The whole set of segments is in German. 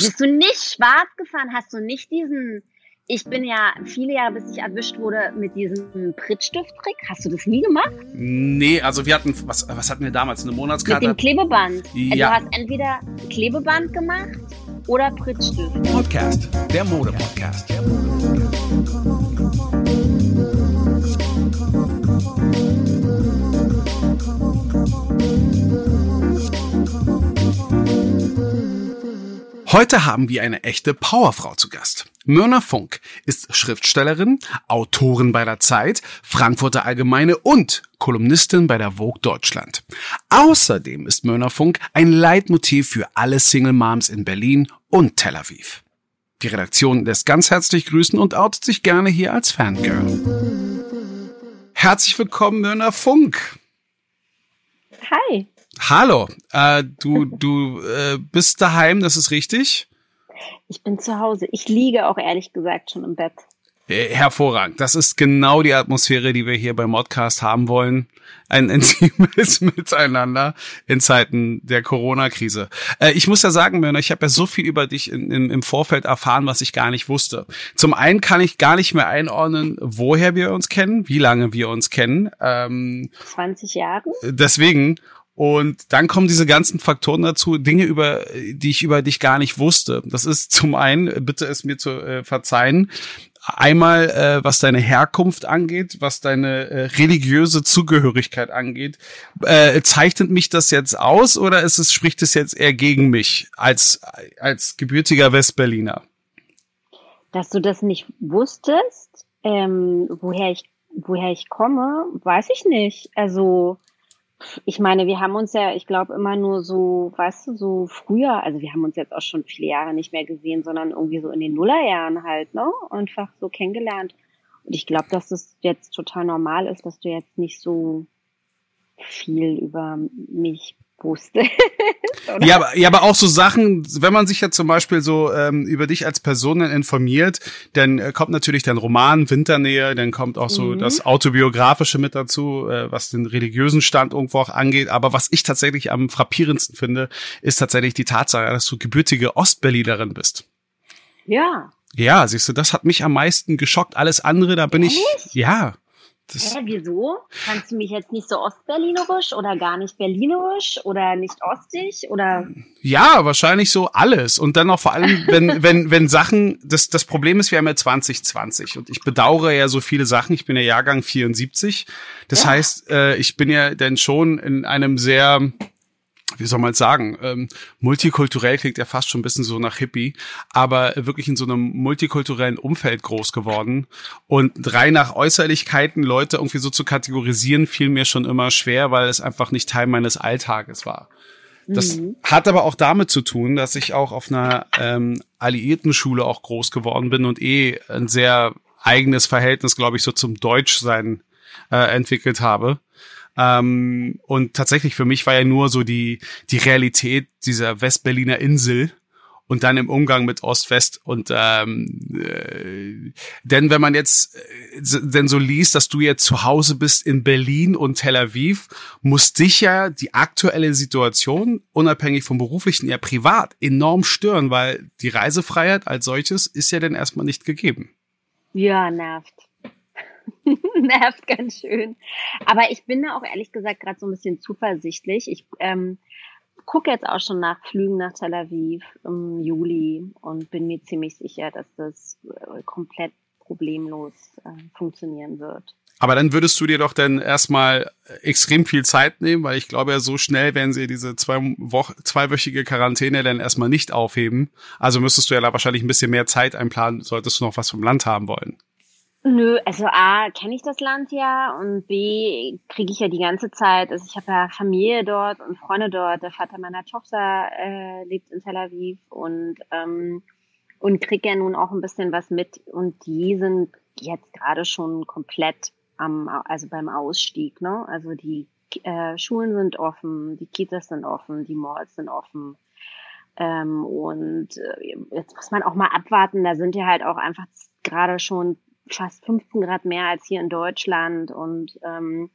Bist du nicht schwarz gefahren? Hast du nicht diesen, ich bin ja viele Jahre, bis ich erwischt wurde mit diesem Prittstift-Trick. Hast du das nie gemacht? Nee, also wir hatten, was, was hatten wir damals? Eine Monatskarte? Mit dem Klebeband. Ja. Du hast entweder Klebeband gemacht oder Prittstift. Podcast, der Mode-Podcast. Heute haben wir eine echte Powerfrau zu Gast. Myrna Funk ist Schriftstellerin, Autorin bei der Zeit, Frankfurter Allgemeine und Kolumnistin bei der Vogue Deutschland. Außerdem ist Myrna Funk ein Leitmotiv für alle Single Moms in Berlin und Tel Aviv. Die Redaktion lässt ganz herzlich grüßen und outet sich gerne hier als Fangirl. Herzlich willkommen, Myrna Funk. Hi. Hallo, äh, du, du äh, bist daheim, das ist richtig? Ich bin zu Hause. Ich liege auch ehrlich gesagt schon im Bett. Äh, Hervorragend. Das ist genau die Atmosphäre, die wir hier beim Modcast haben wollen. Ein intimes Miteinander in Zeiten der Corona-Krise. Äh, ich muss ja sagen, Mörner, ich habe ja so viel über dich in, in, im Vorfeld erfahren, was ich gar nicht wusste. Zum einen kann ich gar nicht mehr einordnen, woher wir uns kennen, wie lange wir uns kennen. Ähm, 20 Jahre? deswegen und dann kommen diese ganzen Faktoren dazu, Dinge über, die ich über dich gar nicht wusste. Das ist zum einen, bitte es mir zu äh, verzeihen, einmal äh, was deine Herkunft angeht, was deine äh, religiöse Zugehörigkeit angeht. Äh, zeichnet mich das jetzt aus oder ist es, spricht es jetzt eher gegen mich als, als gebürtiger Westberliner? Dass du das nicht wusstest, ähm, woher ich, woher ich komme, weiß ich nicht. Also, ich meine, wir haben uns ja, ich glaube, immer nur so, weißt du, so früher, also wir haben uns jetzt auch schon viele Jahre nicht mehr gesehen, sondern irgendwie so in den Nullerjahren halt, ne? Einfach so kennengelernt. Und ich glaube, dass es jetzt total normal ist, dass du jetzt nicht so viel über mich wusste. ja, aber, ja, aber auch so Sachen, wenn man sich ja zum Beispiel so ähm, über dich als Person informiert, dann äh, kommt natürlich dein Roman Winternähe, dann kommt auch so mhm. das Autobiografische mit dazu, äh, was den religiösen Stand irgendwo auch angeht. Aber was ich tatsächlich am frappierendsten finde, ist tatsächlich die Tatsache, dass du gebürtige Ostberlinerin bist. Ja. Ja, siehst du, das hat mich am meisten geschockt. Alles andere, da bin Ehrlich? ich. Ja. Das Hä, wieso? Kannst du mich jetzt nicht so ostberlinerisch oder gar nicht berlinerisch oder nicht ostig oder? Ja, wahrscheinlich so alles. Und dann auch vor allem, wenn, wenn, wenn Sachen, das, das Problem ist, wir haben ja 2020 und ich bedauere ja so viele Sachen. Ich bin ja Jahrgang 74. Das Ja. heißt, äh, ich bin ja dann schon in einem sehr, wie soll man sagen, ähm, multikulturell klingt ja fast schon ein bisschen so nach Hippie, aber wirklich in so einem multikulturellen Umfeld groß geworden. Und rein nach Äußerlichkeiten Leute irgendwie so zu kategorisieren, fiel mir schon immer schwer, weil es einfach nicht Teil meines Alltages war. Das Mhm. hat aber auch damit zu tun, dass ich auch auf einer ähm, alliierten Schule auch groß geworden bin und eh ein sehr eigenes Verhältnis, glaube ich, so zum Deutschsein äh, entwickelt habe. Ähm, und tatsächlich für mich war ja nur so die, die Realität dieser Westberliner Insel und dann im Umgang mit Ost-West. Und ähm, äh, denn wenn man jetzt äh, denn so liest, dass du jetzt zu Hause bist in Berlin und Tel Aviv, muss dich ja die aktuelle Situation, unabhängig vom beruflichen, ja privat, enorm stören, weil die Reisefreiheit als solches ist ja dann erstmal nicht gegeben. Ja, nervt. nervt ganz schön. Aber ich bin da auch ehrlich gesagt gerade so ein bisschen zuversichtlich. Ich ähm, gucke jetzt auch schon nach Flügen nach Tel Aviv im Juli und bin mir ziemlich sicher, dass das äh, komplett problemlos äh, funktionieren wird. Aber dann würdest du dir doch dann erstmal extrem viel Zeit nehmen, weil ich glaube ja, so schnell werden sie diese zwei Woche, zweiwöchige Quarantäne dann erstmal nicht aufheben. Also müsstest du ja da wahrscheinlich ein bisschen mehr Zeit einplanen, solltest du noch was vom Land haben wollen. Nö, also A, kenne ich das Land ja und B, kriege ich ja die ganze Zeit, also ich habe ja Familie dort und Freunde dort. Der Vater meiner Tochter äh, lebt in Tel Aviv und ähm, und krieg ja nun auch ein bisschen was mit und die sind jetzt gerade schon komplett am, also beim Ausstieg, ne? Also die äh, Schulen sind offen, die Kitas sind offen, die Malls sind offen. Ähm, und äh, jetzt muss man auch mal abwarten, da sind ja halt auch einfach gerade schon fast 15 Grad mehr als hier in Deutschland und ähm,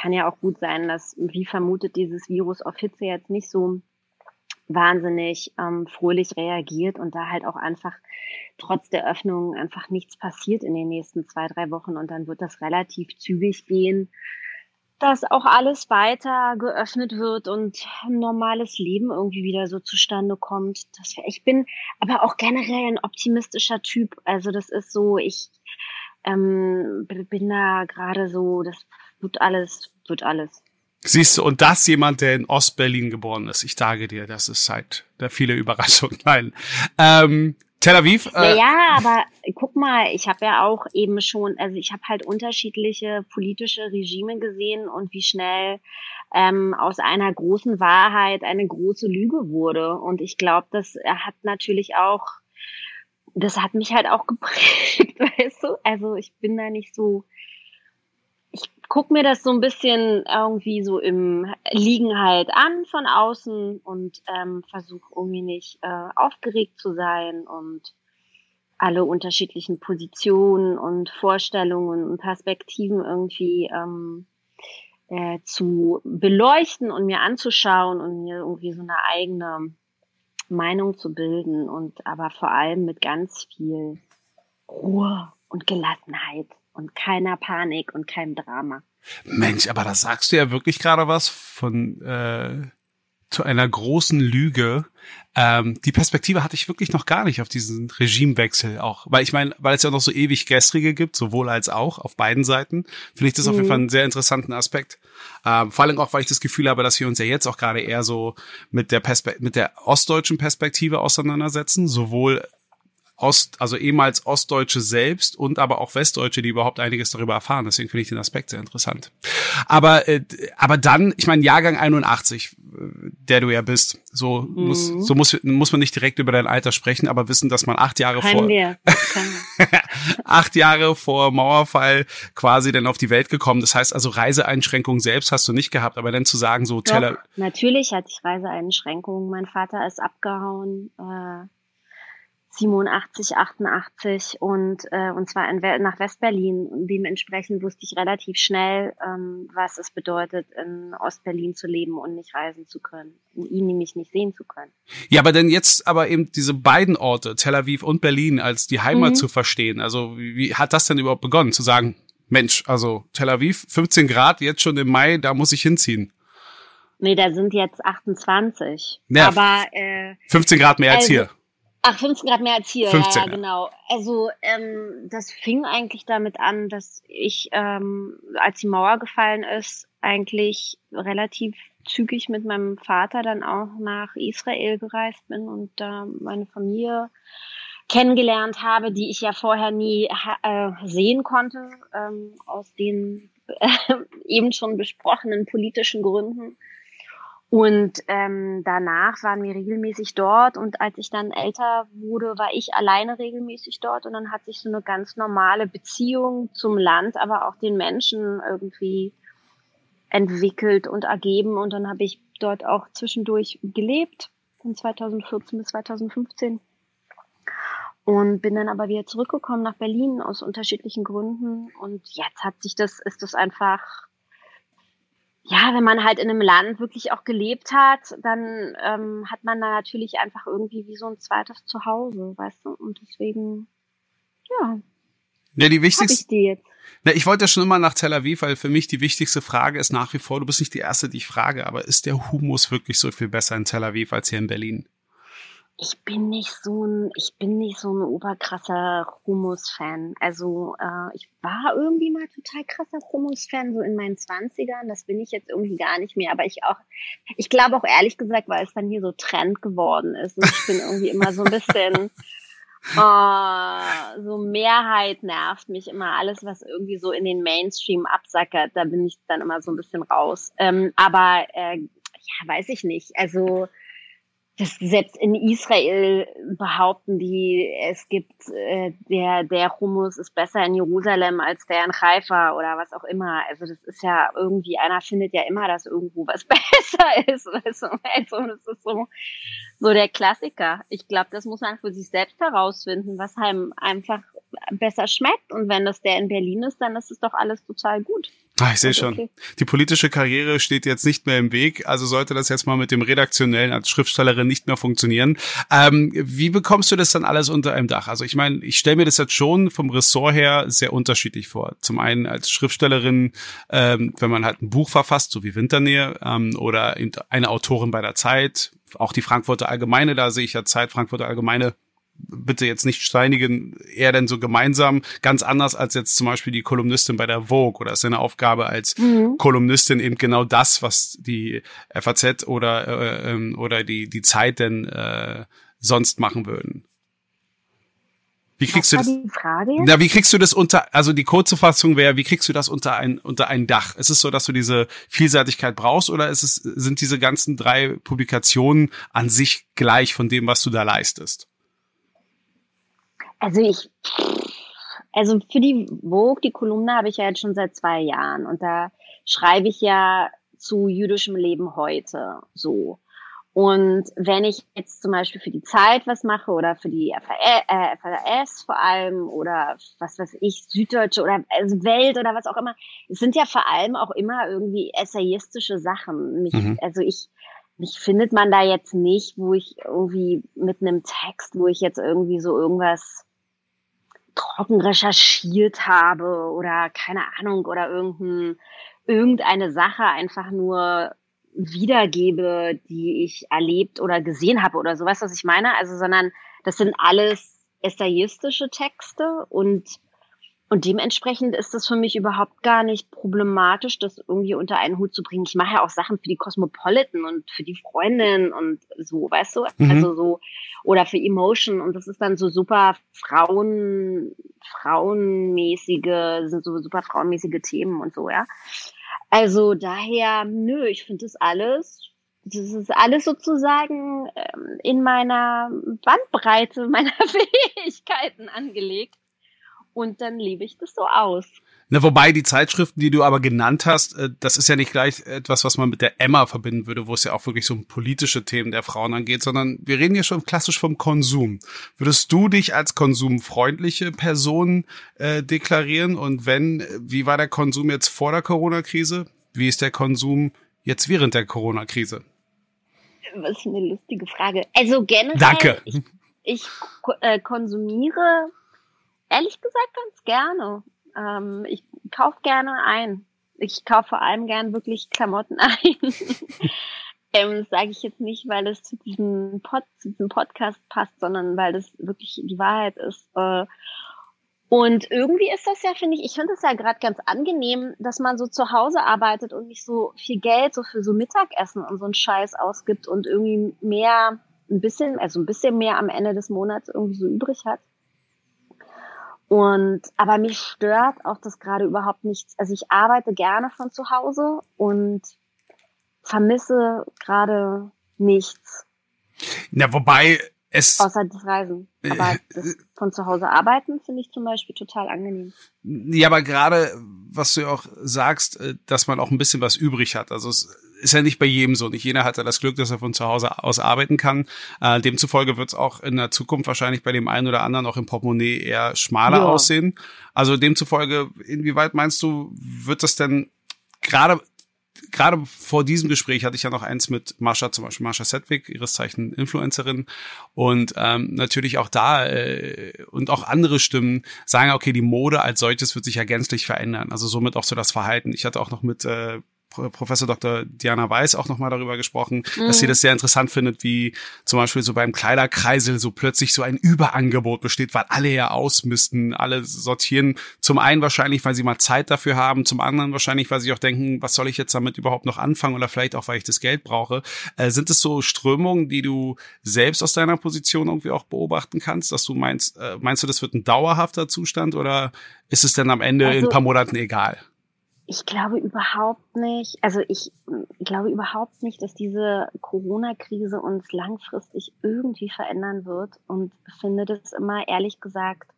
kann ja auch gut sein, dass wie vermutet dieses Virus auf Hitze jetzt nicht so wahnsinnig ähm, fröhlich reagiert und da halt auch einfach trotz der Öffnung einfach nichts passiert in den nächsten zwei, drei Wochen und dann wird das relativ zügig gehen, dass auch alles weiter geöffnet wird und ein normales Leben irgendwie wieder so zustande kommt. Das, ich bin aber auch generell ein optimistischer Typ. Also das ist so, ich ähm, bin da gerade so, das wird alles, wird alles. Siehst du, und das jemand, der in Ostberlin geboren ist. Ich sage dir, das ist halt da viele Überraschungen. Nein. Ähm, Tel Aviv? Äh, ja, aber guck mal, ich habe ja auch eben schon, also ich habe halt unterschiedliche politische Regime gesehen und wie schnell ähm, aus einer großen Wahrheit eine große Lüge wurde. Und ich glaube, das hat natürlich auch, das hat mich halt auch geprägt, weißt du? Also ich bin da nicht so guck mir das so ein bisschen irgendwie so im Liegen halt an von außen und ähm, versuche irgendwie nicht äh, aufgeregt zu sein und alle unterschiedlichen Positionen und Vorstellungen und Perspektiven irgendwie ähm, äh, zu beleuchten und mir anzuschauen und mir irgendwie so eine eigene Meinung zu bilden und aber vor allem mit ganz viel Ruhe und Gelassenheit und keiner Panik und keinem Drama. Mensch, aber da sagst du ja wirklich gerade was von äh, zu einer großen Lüge. Ähm, die Perspektive hatte ich wirklich noch gar nicht auf diesen Regimewechsel auch, weil ich meine, weil es ja noch so ewig gestrige gibt, sowohl als auch auf beiden Seiten, finde ich das mhm. auf jeden Fall mhm. einen sehr interessanten Aspekt. Ähm, vor allem auch, weil ich das Gefühl habe, dass wir uns ja jetzt auch gerade eher so mit der Perspe mit der ostdeutschen Perspektive auseinandersetzen, sowohl Ost, also ehemals Ostdeutsche selbst und aber auch Westdeutsche, die überhaupt einiges darüber erfahren. Deswegen finde ich den Aspekt sehr interessant. Aber, äh, aber dann, ich meine, Jahrgang 81, äh, der du ja bist, so mhm. muss, so muss, muss man nicht direkt über dein Alter sprechen, aber wissen, dass man acht Jahre Können vor, acht Jahre vor Mauerfall quasi dann auf die Welt gekommen. Das heißt also Reiseeinschränkungen selbst hast du nicht gehabt, aber dann zu sagen, so Teller. Natürlich hatte ich Reiseeinschränkungen. Mein Vater ist abgehauen. Äh 87, 88 und, äh, und zwar in, nach Westberlin. Und dementsprechend wusste ich relativ schnell, ähm, was es bedeutet, in Ostberlin zu leben und nicht reisen zu können. ihn nämlich nicht sehen zu können. Ja, aber denn jetzt aber eben diese beiden Orte, Tel Aviv und Berlin, als die Heimat mhm. zu verstehen. Also wie, wie hat das denn überhaupt begonnen, zu sagen, Mensch, also Tel Aviv, 15 Grad, jetzt schon im Mai, da muss ich hinziehen. Nee, da sind jetzt 28. Ja, aber äh, 15 Grad mehr als also, hier. Ach, 15 Grad mehr als hier, 15, ja, ja, genau. Also ähm, das fing eigentlich damit an, dass ich, ähm, als die Mauer gefallen ist, eigentlich relativ zügig mit meinem Vater dann auch nach Israel gereist bin und da äh, meine Familie kennengelernt habe, die ich ja vorher nie äh, sehen konnte, ähm, aus den äh, eben schon besprochenen politischen Gründen. Und ähm, danach waren wir regelmäßig dort und als ich dann älter wurde, war ich alleine regelmäßig dort und dann hat sich so eine ganz normale Beziehung zum Land, aber auch den Menschen irgendwie entwickelt und ergeben. Und dann habe ich dort auch zwischendurch gelebt von 2014 bis 2015 und bin dann aber wieder zurückgekommen nach Berlin aus unterschiedlichen Gründen. Und jetzt hat sich das ist das einfach ja, wenn man halt in einem Land wirklich auch gelebt hat, dann ähm, hat man da natürlich einfach irgendwie wie so ein zweites Zuhause, weißt du? Und deswegen, ja. Ja, die wichtigste. Ich, die jetzt. Na, ich wollte ja schon immer nach Tel Aviv, weil für mich die wichtigste Frage ist nach wie vor, du bist nicht die erste, die ich frage, aber ist der Humus wirklich so viel besser in Tel Aviv als hier in Berlin? Ich bin nicht so ein, ich bin nicht so ein oberkrasser Hummus-Fan. Also äh, ich war irgendwie mal total krasser Hummus-Fan, so in meinen Zwanzigern. Das bin ich jetzt irgendwie gar nicht mehr. Aber ich auch, ich glaube auch ehrlich gesagt, weil es dann hier so Trend geworden ist. Und ich bin irgendwie immer so ein bisschen, uh, so Mehrheit nervt mich immer. Alles, was irgendwie so in den Mainstream absackert, da bin ich dann immer so ein bisschen raus. Ähm, aber äh, ja, weiß ich nicht. Also das selbst in Israel behaupten die, es gibt äh, der der Hummus ist besser in Jerusalem als der in Haifa oder was auch immer. Also das ist ja irgendwie einer findet ja immer, dass irgendwo was besser ist. Also, also das ist so so der Klassiker. Ich glaube, das muss man für sich selbst herausfinden, was einem einfach besser schmeckt. Und wenn das der in Berlin ist, dann ist es doch alles total gut. Ah, ich sehe schon. Okay. Die politische Karriere steht jetzt nicht mehr im Weg, also sollte das jetzt mal mit dem Redaktionellen als Schriftstellerin nicht mehr funktionieren. Ähm, wie bekommst du das dann alles unter einem Dach? Also ich meine, ich stelle mir das jetzt schon vom Ressort her sehr unterschiedlich vor. Zum einen als Schriftstellerin, ähm, wenn man halt ein Buch verfasst, so wie Winternähe, ähm, oder eine Autorin bei der Zeit, auch die Frankfurter Allgemeine, da sehe ich ja Zeit, Frankfurter Allgemeine bitte jetzt nicht steinigen, eher denn so gemeinsam, ganz anders als jetzt zum Beispiel die Kolumnistin bei der Vogue oder ist seine Aufgabe als mhm. Kolumnistin eben genau das, was die FAZ oder äh, ähm, oder die die Zeit denn äh, sonst machen würden. Wie kriegst was du das? Frage? Na, wie kriegst du das unter? Also die kurze Fassung wäre, wie kriegst du das unter ein unter ein Dach? Ist es so, dass du diese Vielseitigkeit brauchst, oder ist es sind diese ganzen drei Publikationen an sich gleich von dem, was du da leistest? Also ich, also für die Vogue, die Kolumne habe ich ja jetzt schon seit zwei Jahren und da schreibe ich ja zu jüdischem Leben heute so. Und wenn ich jetzt zum Beispiel für die Zeit was mache oder für die FAS äh, vor allem oder was weiß ich, Süddeutsche oder also Welt oder was auch immer, es sind ja vor allem auch immer irgendwie essayistische Sachen. Mich, mhm. Also ich, mich findet man da jetzt nicht, wo ich irgendwie mit einem Text, wo ich jetzt irgendwie so irgendwas trocken recherchiert habe oder keine Ahnung oder irgendein, irgendeine Sache einfach nur wiedergebe, die ich erlebt oder gesehen habe oder so, weißt du, was ich meine? Also, sondern das sind alles essayistische Texte und und dementsprechend ist das für mich überhaupt gar nicht problematisch, das irgendwie unter einen Hut zu bringen. Ich mache ja auch Sachen für die Cosmopolitan und für die Freundin und so, weißt du? Mhm. Also so, oder für Emotion. Und das ist dann so super Frauen, frauenmäßige, sind so super frauenmäßige Themen und so, ja. Also daher, nö, ich finde das alles das ist alles sozusagen ähm, in meiner Bandbreite meiner Fähigkeiten angelegt und dann lebe ich das so aus. Na, wobei die Zeitschriften, die du aber genannt hast, äh, das ist ja nicht gleich etwas, was man mit der Emma verbinden würde, wo es ja auch wirklich so um politische Themen der Frauen angeht, sondern wir reden hier schon klassisch vom Konsum. Würdest du dich als konsumfreundliche Person äh, deklarieren? Und wenn, wie war der Konsum jetzt vor der Corona-Krise? Wie ist der Konsum jetzt während der Corona-Krise? Was ist eine lustige Frage. Also generell, Danke. ich, ich äh, konsumiere ehrlich gesagt ganz gerne. Ähm, ich kaufe gerne ein. Ich kaufe vor allem gern wirklich Klamotten ein. ähm, das sage ich jetzt nicht, weil es zu diesem, Pod, zu diesem Podcast passt, sondern weil das wirklich die Wahrheit ist. Äh, und irgendwie ist das ja, finde ich, ich finde es ja gerade ganz angenehm, dass man so zu Hause arbeitet und nicht so viel Geld so für so Mittagessen und so einen Scheiß ausgibt und irgendwie mehr, ein bisschen, also ein bisschen mehr am Ende des Monats irgendwie so übrig hat. Und aber mich stört auch das gerade überhaupt nichts. Also ich arbeite gerne von zu Hause und vermisse gerade nichts. Na, wobei es. Außer das Reisen. Aber äh, das von zu Hause arbeiten finde ich zum Beispiel total angenehm. Ja, aber gerade, was du ja auch sagst, äh, dass man auch ein bisschen was übrig hat. Also es ist ja nicht bei jedem so. Nicht jeder hat ja das Glück, dass er von zu Hause aus arbeiten kann. Äh, demzufolge wird es auch in der Zukunft wahrscheinlich bei dem einen oder anderen auch im Portemonnaie eher schmaler ja. aussehen. Also demzufolge, inwieweit meinst du, wird das denn gerade gerade vor diesem Gespräch hatte ich ja noch eins mit Marsha, zum Beispiel Marsha Sedwick, ihres Zeichen Influencerin. Und ähm, natürlich auch da äh, und auch andere Stimmen sagen, okay, die Mode als solches wird sich ja gänzlich verändern. Also somit auch so das Verhalten. Ich hatte auch noch mit äh, Professor Dr. Diana Weiß auch nochmal darüber gesprochen, mhm. dass sie mhm. das sehr interessant findet, wie zum Beispiel so beim Kleiderkreisel so plötzlich so ein Überangebot besteht, weil alle ja ausmisten, alle sortieren. Zum einen wahrscheinlich, weil sie mal Zeit dafür haben, zum anderen wahrscheinlich, weil sie auch denken, was soll ich jetzt damit überhaupt noch anfangen oder vielleicht auch, weil ich das Geld brauche. Äh, sind es so Strömungen, die du selbst aus deiner Position irgendwie auch beobachten kannst, dass du meinst, äh, meinst du, das wird ein dauerhafter Zustand oder ist es denn am Ende also, in ein paar Monaten egal? Ich glaube überhaupt nicht, also ich glaube überhaupt nicht, dass diese Corona-Krise uns langfristig irgendwie verändern wird und finde das immer ehrlich gesagt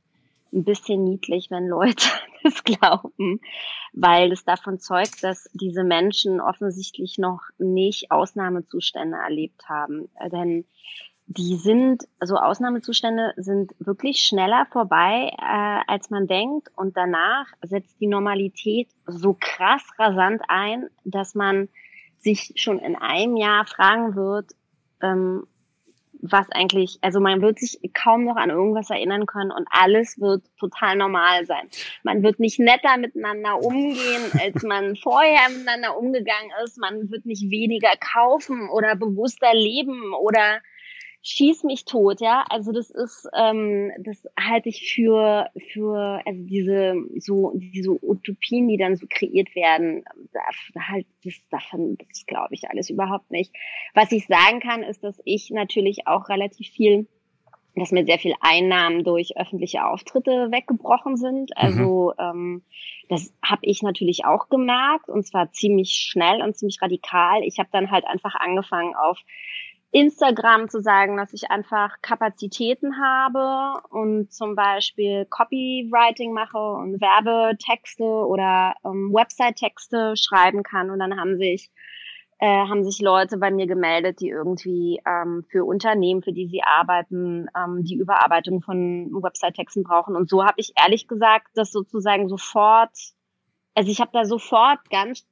ein bisschen niedlich, wenn Leute das glauben, weil es davon zeugt, dass diese Menschen offensichtlich noch nicht Ausnahmezustände erlebt haben. Denn die sind, also Ausnahmezustände sind wirklich schneller vorbei, äh, als man denkt. Und danach setzt die Normalität so krass rasant ein, dass man sich schon in einem Jahr fragen wird, ähm, was eigentlich, also man wird sich kaum noch an irgendwas erinnern können und alles wird total normal sein. Man wird nicht netter miteinander umgehen, als man vorher miteinander umgegangen ist. Man wird nicht weniger kaufen oder bewusster leben oder schieß mich tot, ja. Also das ist, ähm, das halte ich für, für, also diese, so, diese Utopien, die dann so kreiert werden, da, halt, das, davon, das glaube ich alles überhaupt nicht. Was ich sagen kann, ist, dass ich natürlich auch relativ viel dass mir sehr viel Einnahmen durch öffentliche Auftritte weggebrochen sind. Mhm. Also mhm. ähm, das habe ich natürlich auch gemerkt und zwar ziemlich schnell und ziemlich radikal. Ich habe dann halt einfach angefangen auf Instagram zu sagen, dass ich einfach Kapazitäten habe und zum Beispiel Copywriting mache und Werbetexte oder ähm, Website-Texte schreiben kann. Und dann haben sich äh, haben sich Leute bei mir gemeldet, die irgendwie ähm, für Unternehmen, für die sie arbeiten, ähm, die Überarbeitung von Website-Texten brauchen. Und so habe ich ehrlich gesagt das sozusagen sofort, also ich habe da sofort ganz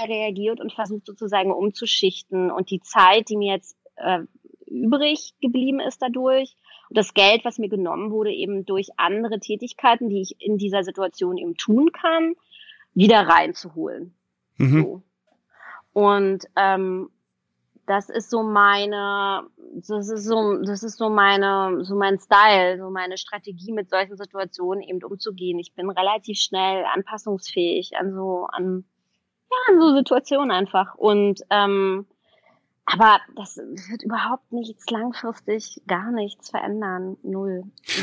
reagiert und versucht sozusagen umzuschichten und die Zeit, die mir jetzt äh, übrig geblieben ist dadurch und das Geld, was mir genommen wurde, eben durch andere Tätigkeiten, die ich in dieser Situation eben tun kann, wieder reinzuholen. Mhm. So. Und ähm, das ist so meine, das ist so, das ist so meine, so mein Style, so meine Strategie, mit solchen Situationen eben umzugehen. Ich bin relativ schnell anpassungsfähig an so, an ja, so Situationen einfach. Und ähm, aber das wird überhaupt nichts langfristig, gar nichts verändern. Null.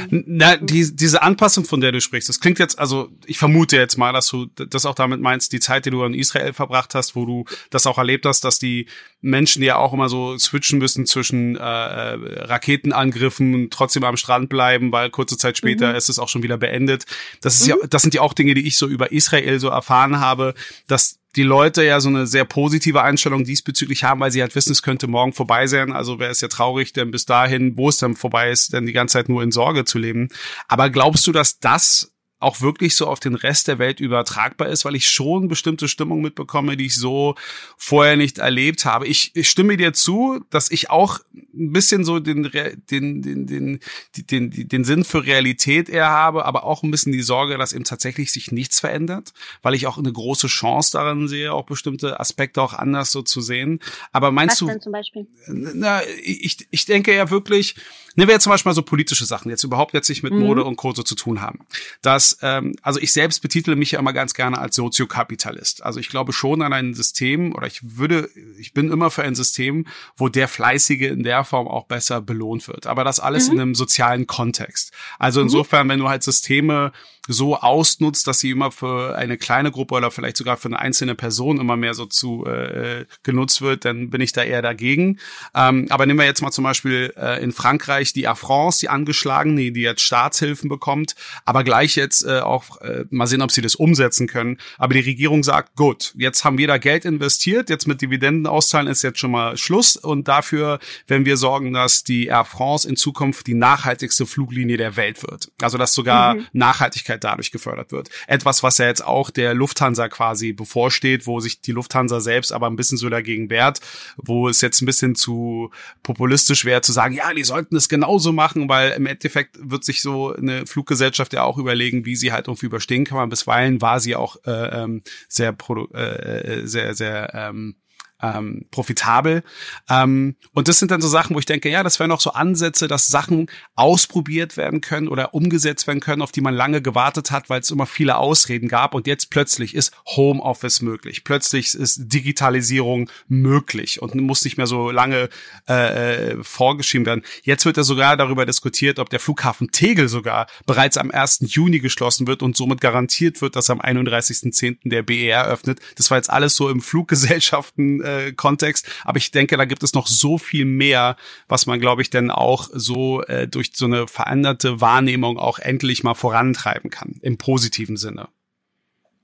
Na, die, diese Anpassung, von der du sprichst, das klingt jetzt, also ich vermute jetzt mal, dass du das auch damit meinst, die Zeit, die du in Israel verbracht hast, wo du das auch erlebt hast, dass die Menschen ja auch immer so switchen müssen zwischen äh, äh Raketenangriffen und trotzdem am Strand bleiben, weil kurze Zeit später mhm. ist es auch schon wieder beendet. Das ist mhm. ja, das sind ja auch Dinge, die ich so über Israel so erfahren habe, dass die Leute ja so eine sehr positive Einstellung diesbezüglich haben, weil sie halt wissen, es könnte morgen vorbei sein. Also wäre es ja traurig, denn bis dahin, wo es dann vorbei ist, dann die ganze Zeit nur in Sorge zu leben. Aber glaubst du, dass das auch wirklich so auf den Rest der Welt übertragbar ist, weil ich schon bestimmte Stimmung mitbekomme, die ich so vorher nicht erlebt habe. Ich, ich stimme dir zu, dass ich auch ein bisschen so den, den, den, den, den, den, den Sinn für Realität eher habe, aber auch ein bisschen die Sorge, dass eben tatsächlich sich nichts verändert, weil ich auch eine große Chance darin sehe, auch bestimmte Aspekte auch anders so zu sehen. Aber meinst Was du? Denn zum Beispiel? Na, ich, ich denke ja wirklich, Nehmen wir jetzt zum Beispiel mal so politische Sachen, jetzt überhaupt jetzt nicht mit mhm. Mode und Kurse zu tun haben. Dass, ähm, also ich selbst betitle mich ja immer ganz gerne als Soziokapitalist. Also ich glaube schon an ein System oder ich würde, ich bin immer für ein System, wo der Fleißige in der Form auch besser belohnt wird. Aber das alles mhm. in einem sozialen Kontext. Also mhm. insofern, wenn du halt Systeme so ausnutzt, dass sie immer für eine kleine Gruppe oder vielleicht sogar für eine einzelne Person immer mehr so zu äh, genutzt wird, dann bin ich da eher dagegen. Ähm, aber nehmen wir jetzt mal zum Beispiel äh, in Frankreich die Air France, die angeschlagene, die jetzt Staatshilfen bekommt, aber gleich jetzt äh, auch äh, mal sehen, ob sie das umsetzen können. Aber die Regierung sagt, gut, jetzt haben wir da Geld investiert, jetzt mit Dividenden auszahlen ist jetzt schon mal Schluss und dafür werden wir sorgen, dass die Air France in Zukunft die nachhaltigste Fluglinie der Welt wird. Also dass sogar mhm. Nachhaltigkeit Nachhaltigkeit dadurch gefördert wird. Etwas, was ja jetzt auch der Lufthansa quasi bevorsteht, wo sich die Lufthansa selbst aber ein bisschen so dagegen wehrt, wo es jetzt ein bisschen zu populistisch wäre zu sagen, ja, die sollten es genauso machen, weil im Endeffekt wird sich so eine Fluggesellschaft ja auch überlegen, wie sie halt irgendwie überstehen kann. Bisweilen war sie auch äh, ähm, sehr, äh, äh, sehr, sehr ähm, ähm, profitabel. Ähm, und das sind dann so Sachen, wo ich denke, ja, das wären auch so Ansätze, dass Sachen ausprobiert werden können oder umgesetzt werden können, auf die man lange gewartet hat, weil es immer viele Ausreden gab. Und jetzt plötzlich ist Homeoffice möglich. Plötzlich ist Digitalisierung möglich und muss nicht mehr so lange äh, äh vorgeschrieben werden. Jetzt wird ja sogar darüber diskutiert, ob der Flughafen Tegel sogar bereits am 1. Juni geschlossen wird und somit garantiert wird, dass am 31.10. der BER öffnet. Das war jetzt alles so im Fluggesellschaften äh, Kontext. Aber ich denke, da gibt es noch so viel mehr, was man, glaube ich, denn auch so äh, durch so eine veränderte Wahrnehmung auch endlich mal vorantreiben kann, im positiven Sinne.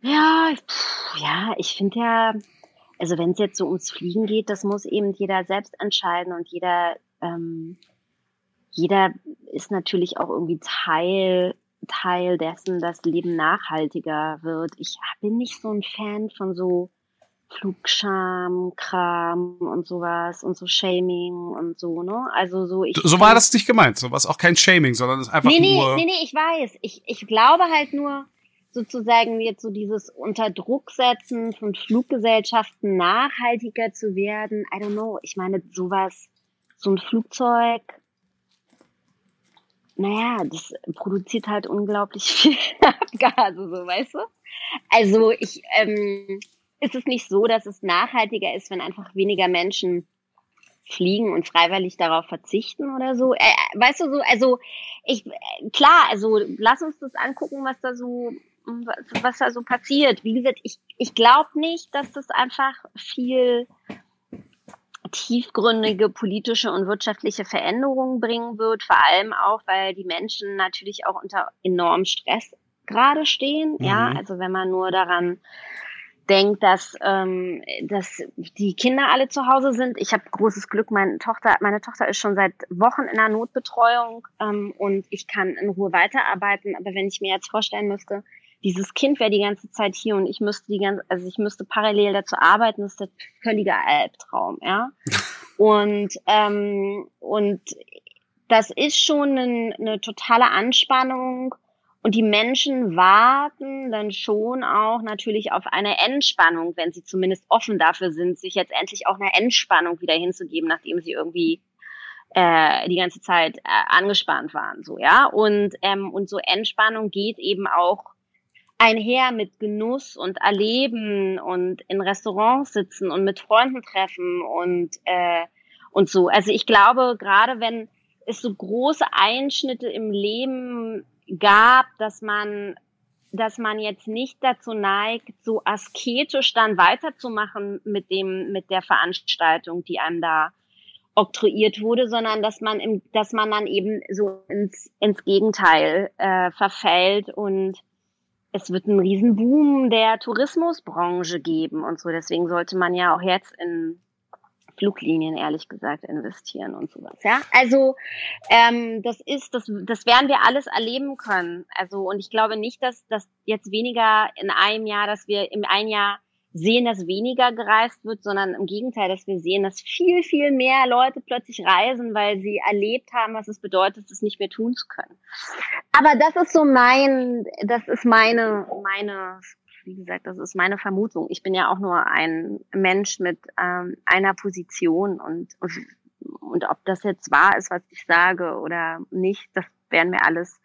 Ja, pff, ja, ich finde ja, also wenn es jetzt so ums Fliegen geht, das muss eben jeder selbst entscheiden und jeder ähm, jeder ist natürlich auch irgendwie Teil Teil dessen, dass Leben nachhaltiger wird. Ich bin nicht so ein Fan von so Flugscham, Kram und sowas und so Shaming und so, ne? Also so ich. So war das nicht gemeint, so was auch kein Shaming, sondern es ist einfach nee, nee, nur. Nee, nee, ich weiß. Ich, ich glaube halt nur sozusagen jetzt so dieses unter Druck setzen von Fluggesellschaften nachhaltiger zu werden. I don't know. Ich meine, sowas, so ein Flugzeug, naja, das produziert halt unglaublich viel Abgase, so weißt du? Also ich, ähm, ist es nicht so, dass es nachhaltiger ist, wenn einfach weniger Menschen fliegen und freiwillig darauf verzichten oder so? Äh, weißt du so, also ich klar, also lass uns das angucken, was da so was da so passiert. Wie gesagt, ich, ich glaube nicht, dass das einfach viel tiefgründige politische und wirtschaftliche Veränderungen bringen wird, vor allem auch, weil die Menschen natürlich auch unter enormem Stress gerade stehen. Mhm. Ja, also wenn man nur daran denkt, dass, ähm, dass die Kinder alle zu Hause sind. Ich habe großes Glück, meine Tochter, meine Tochter ist schon seit Wochen in der Notbetreuung ähm, und ich kann in Ruhe weiterarbeiten. Aber wenn ich mir jetzt vorstellen müsste, dieses Kind wäre die ganze Zeit hier und ich müsste die ganze, also ich müsste parallel dazu arbeiten, das ist der völlige Albtraum, ja. und ähm, und das ist schon eine, eine totale Anspannung und die Menschen warten dann schon auch natürlich auf eine Entspannung, wenn sie zumindest offen dafür sind, sich jetzt endlich auch eine Entspannung wieder hinzugeben, nachdem sie irgendwie äh, die ganze Zeit äh, angespannt waren, so ja. Und ähm, und so Entspannung geht eben auch einher mit Genuss und Erleben und in Restaurants sitzen und mit Freunden treffen und, äh, und so. Also ich glaube, gerade wenn es so große Einschnitte im Leben gab, dass man dass man jetzt nicht dazu neigt, so asketisch dann weiterzumachen mit dem, mit der Veranstaltung, die einem da oktroyiert wurde, sondern dass man im, dass man dann eben so ins, ins Gegenteil äh, verfällt und es wird einen Riesenboom der Tourismusbranche geben und so. Deswegen sollte man ja auch jetzt in Fluglinien ehrlich gesagt investieren und sowas. Ja, also ähm, das ist, das, das werden wir alles erleben können. Also und ich glaube nicht, dass das jetzt weniger in einem Jahr, dass wir im ein Jahr sehen, dass weniger gereist wird, sondern im Gegenteil, dass wir sehen, dass viel, viel mehr Leute plötzlich reisen, weil sie erlebt haben, was es bedeutet, es nicht mehr tun zu können. Aber das ist so mein, das ist meine, meine, wie gesagt, das ist meine Vermutung. Ich bin ja auch nur ein Mensch mit ähm, einer Position und, und, und ob das jetzt wahr ist, was ich sage oder nicht, das werden wir alles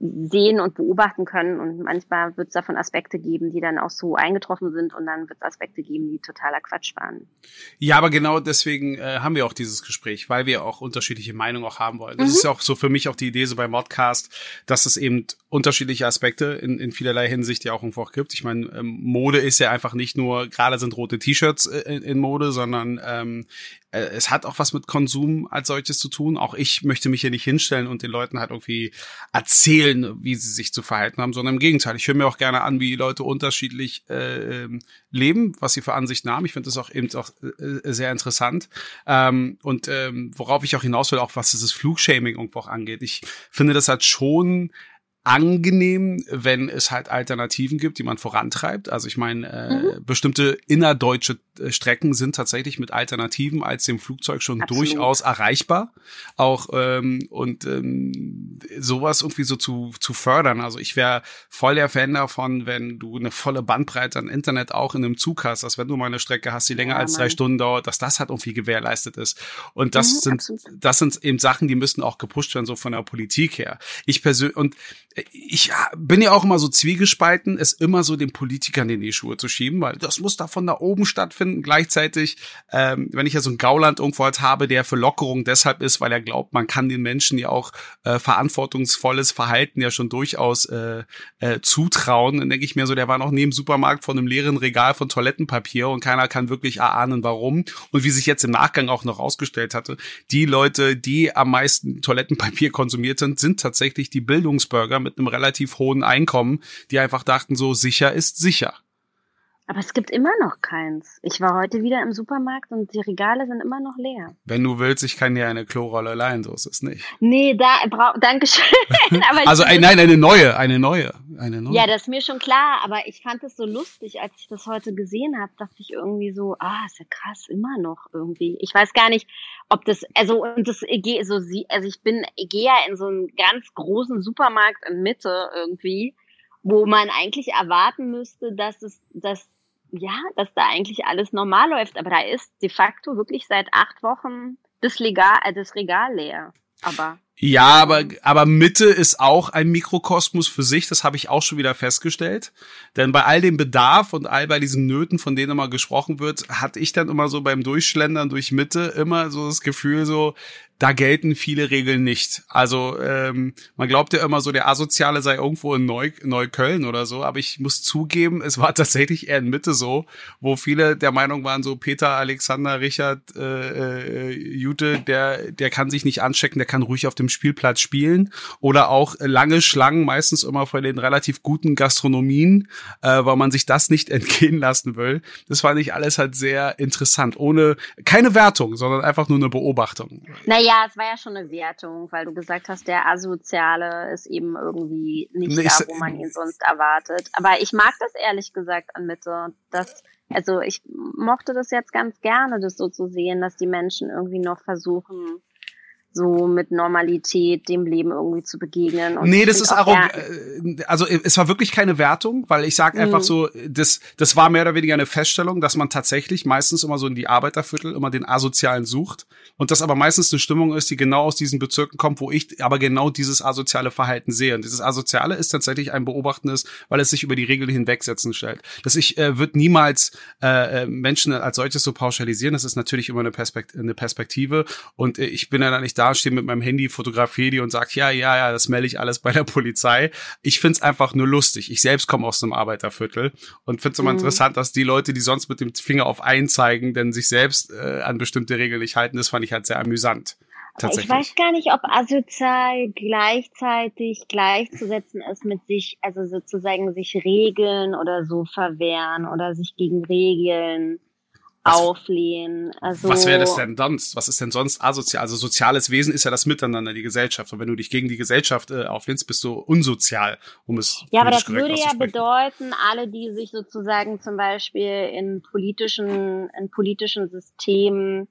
sehen und beobachten können. Und manchmal wird es davon Aspekte geben, die dann auch so eingetroffen sind und dann wird es Aspekte geben, die totaler Quatsch waren. Ja, aber genau deswegen äh, haben wir auch dieses Gespräch, weil wir auch unterschiedliche Meinungen auch haben wollen. Das mhm. ist ja auch so für mich auch die Idee so beim Modcast, dass es eben unterschiedliche Aspekte in, in vielerlei Hinsicht ja auch einfach gibt. Ich meine, ähm, Mode ist ja einfach nicht nur, gerade sind rote T-Shirts äh, in, in, Mode, sondern ähm, äh, es hat auch was mit Konsum als solches zu tun. Auch ich möchte mich hier nicht hinstellen und den Leuten halt irgendwie erzählen, wie sie sich zu verhalten haben, sondern im Gegenteil. Ich höre mir auch gerne an, wie Leute unterschiedlich äh, ähm, leben, was sie für Ansichten haben. Ich finde das auch eben auch äh, sehr interessant. Ähm, und ähm, worauf ich auch hinaus will, auch was dieses Flugshaming irgendwo auch angeht. Ich finde das halt schon angenehm, wenn es halt Alternativen gibt, die man vorantreibt. Also ich meine, äh, mhm. bestimmte innerdeutsche äh, Strecken sind tatsächlich mit Alternativen als dem Flugzeug schon Absolut. durchaus erreichbar. Auch ähm, und ähm, sowas irgendwie so zu, zu fördern. Also ich wäre voll der Fan davon, wenn du eine volle Bandbreite an Internet auch in einem Zug hast, dass wenn du mal eine Strecke hast, die länger ja, als drei Stunden dauert, dass das halt irgendwie gewährleistet ist. Und das mhm, sind absolut. das sind eben Sachen, die müssen auch gepusht werden, so von der Politik her. Ich persönlich und ich bin ja auch immer so zwiegespalten, es immer so den Politikern in die Schuhe zu schieben, weil das muss da von da oben stattfinden. Gleichzeitig, ähm, wenn ich ja so ein Gauland irgendwo halt habe, der für Lockerung deshalb ist, weil er glaubt, man kann den Menschen ja auch äh, verantwortungsvolles Verhalten ja schon durchaus äh, äh, zutrauen, dann denke ich mir so, der war noch neben Supermarkt von einem leeren Regal von Toilettenpapier und keiner kann wirklich erahnen, warum. Und wie sich jetzt im Nachgang auch noch ausgestellt hatte, die Leute, die am meisten Toilettenpapier konsumiert sind, sind tatsächlich die Bildungsbürger mit einem relativ hohen Einkommen, die einfach dachten, so sicher ist sicher. Aber es gibt immer noch keins. Ich war heute wieder im Supermarkt und die Regale sind immer noch leer. Wenn du willst, ich kann dir eine Klorolle leihen, so ist es nicht. Nee, da brauch, danke schön. also ein, nein, eine neue, eine neue, eine neue. Ja, das ist mir schon klar, aber ich fand es so lustig, als ich das heute gesehen habe, dachte ich irgendwie so, ah, ist ja krass, immer noch irgendwie. Ich weiß gar nicht, ob das, also und das gehe so also ich bin, gehe ja in so einen ganz großen Supermarkt in Mitte irgendwie, wo man eigentlich erwarten müsste, dass es, dass ja, dass da eigentlich alles normal läuft, aber da ist de facto wirklich seit acht Wochen das, Legal, äh, das Regal leer. Aber ja, aber, aber Mitte ist auch ein Mikrokosmos für sich, das habe ich auch schon wieder festgestellt. Denn bei all dem Bedarf und all bei diesen Nöten, von denen immer gesprochen wird, hatte ich dann immer so beim Durchschlendern durch Mitte immer so das Gefühl so, da gelten viele Regeln nicht. Also ähm, man glaubt ja immer so, der Asoziale sei irgendwo in Neu Neukölln oder so, aber ich muss zugeben, es war tatsächlich eher in Mitte so, wo viele der Meinung waren, so Peter, Alexander, Richard, äh, äh, Jute, der, der kann sich nicht anchecken, der kann ruhig auf dem Spielplatz spielen. Oder auch lange Schlangen, meistens immer vor den relativ guten Gastronomien, äh, weil man sich das nicht entgehen lassen will. Das fand ich alles halt sehr interessant, ohne keine Wertung, sondern einfach nur eine Beobachtung. Naja, ja, es war ja schon eine Wertung, weil du gesagt hast, der Asoziale ist eben irgendwie nicht nee, da, wo man ihn sonst erwartet. Aber ich mag das ehrlich gesagt an Mitte. Das, also ich mochte das jetzt ganz gerne, das so zu sehen, dass die Menschen irgendwie noch versuchen, so mit Normalität dem Leben irgendwie zu begegnen. Und nee, das ist arrogant. Äh, also es war wirklich keine Wertung, weil ich sage einfach mhm. so, das, das war mehr oder weniger eine Feststellung, dass man tatsächlich meistens immer so in die Arbeiterviertel immer den Asozialen sucht und das aber meistens eine Stimmung ist, die genau aus diesen Bezirken kommt, wo ich aber genau dieses asoziale Verhalten sehe. Und dieses Asoziale ist tatsächlich ein beobachtendes, weil es sich über die Regeln hinwegsetzen stellt. Dass ich äh, wird niemals äh, äh, Menschen als solches so pauschalisieren. Das ist natürlich immer eine, Perspekt eine Perspektive und äh, ich bin ja da nicht dastehe mit meinem Handy, fotografiere die und sage, ja, ja, ja, das melde ich alles bei der Polizei. Ich find's einfach nur lustig. Ich selbst komme aus einem Arbeiterviertel und finde es immer mhm. interessant, dass die Leute, die sonst mit dem Finger auf einen zeigen, denn sich selbst äh, an bestimmte Regeln nicht halten, das fand ich halt sehr amüsant. Ich weiß gar nicht, ob asozial gleichzeitig gleichzusetzen ist mit sich, also sozusagen sich Regeln oder so verwehren oder sich gegen Regeln was, auflehnen. Also, was wäre das denn sonst? Was ist denn sonst asozial? Also soziales Wesen ist ja das Miteinander, die Gesellschaft. Und wenn du dich gegen die Gesellschaft äh, auflehnst, bist du unsozial, um es Ja, aber das würde ja bedeuten, alle, die sich sozusagen zum Beispiel in politischen, in politischen Systemen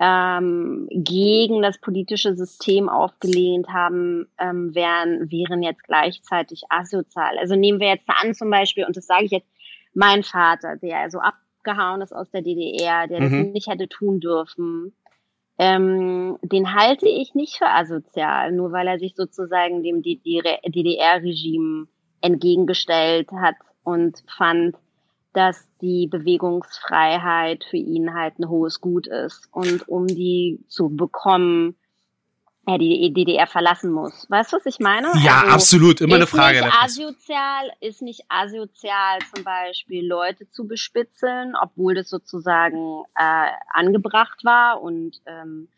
ähm, gegen das politische System aufgelehnt haben, ähm, wären, wären jetzt gleichzeitig asozial. Also nehmen wir jetzt an zum Beispiel, und das sage ich jetzt, mein Vater, der also ab abgehauen ist aus der DDR, der mhm. das nicht hätte tun dürfen, ähm, den halte ich nicht für asozial, nur weil er sich sozusagen dem DDR-Regime entgegengestellt hat und fand, dass die Bewegungsfreiheit für ihn halt ein hohes Gut ist. Und um die zu bekommen, die DDR verlassen muss. Weißt du, was ich meine? Ja, also, absolut. Immer eine Frage. Ist nicht asozial, ist nicht asozial, zum Beispiel Leute zu bespitzeln, obwohl das sozusagen äh, angebracht war und ähm,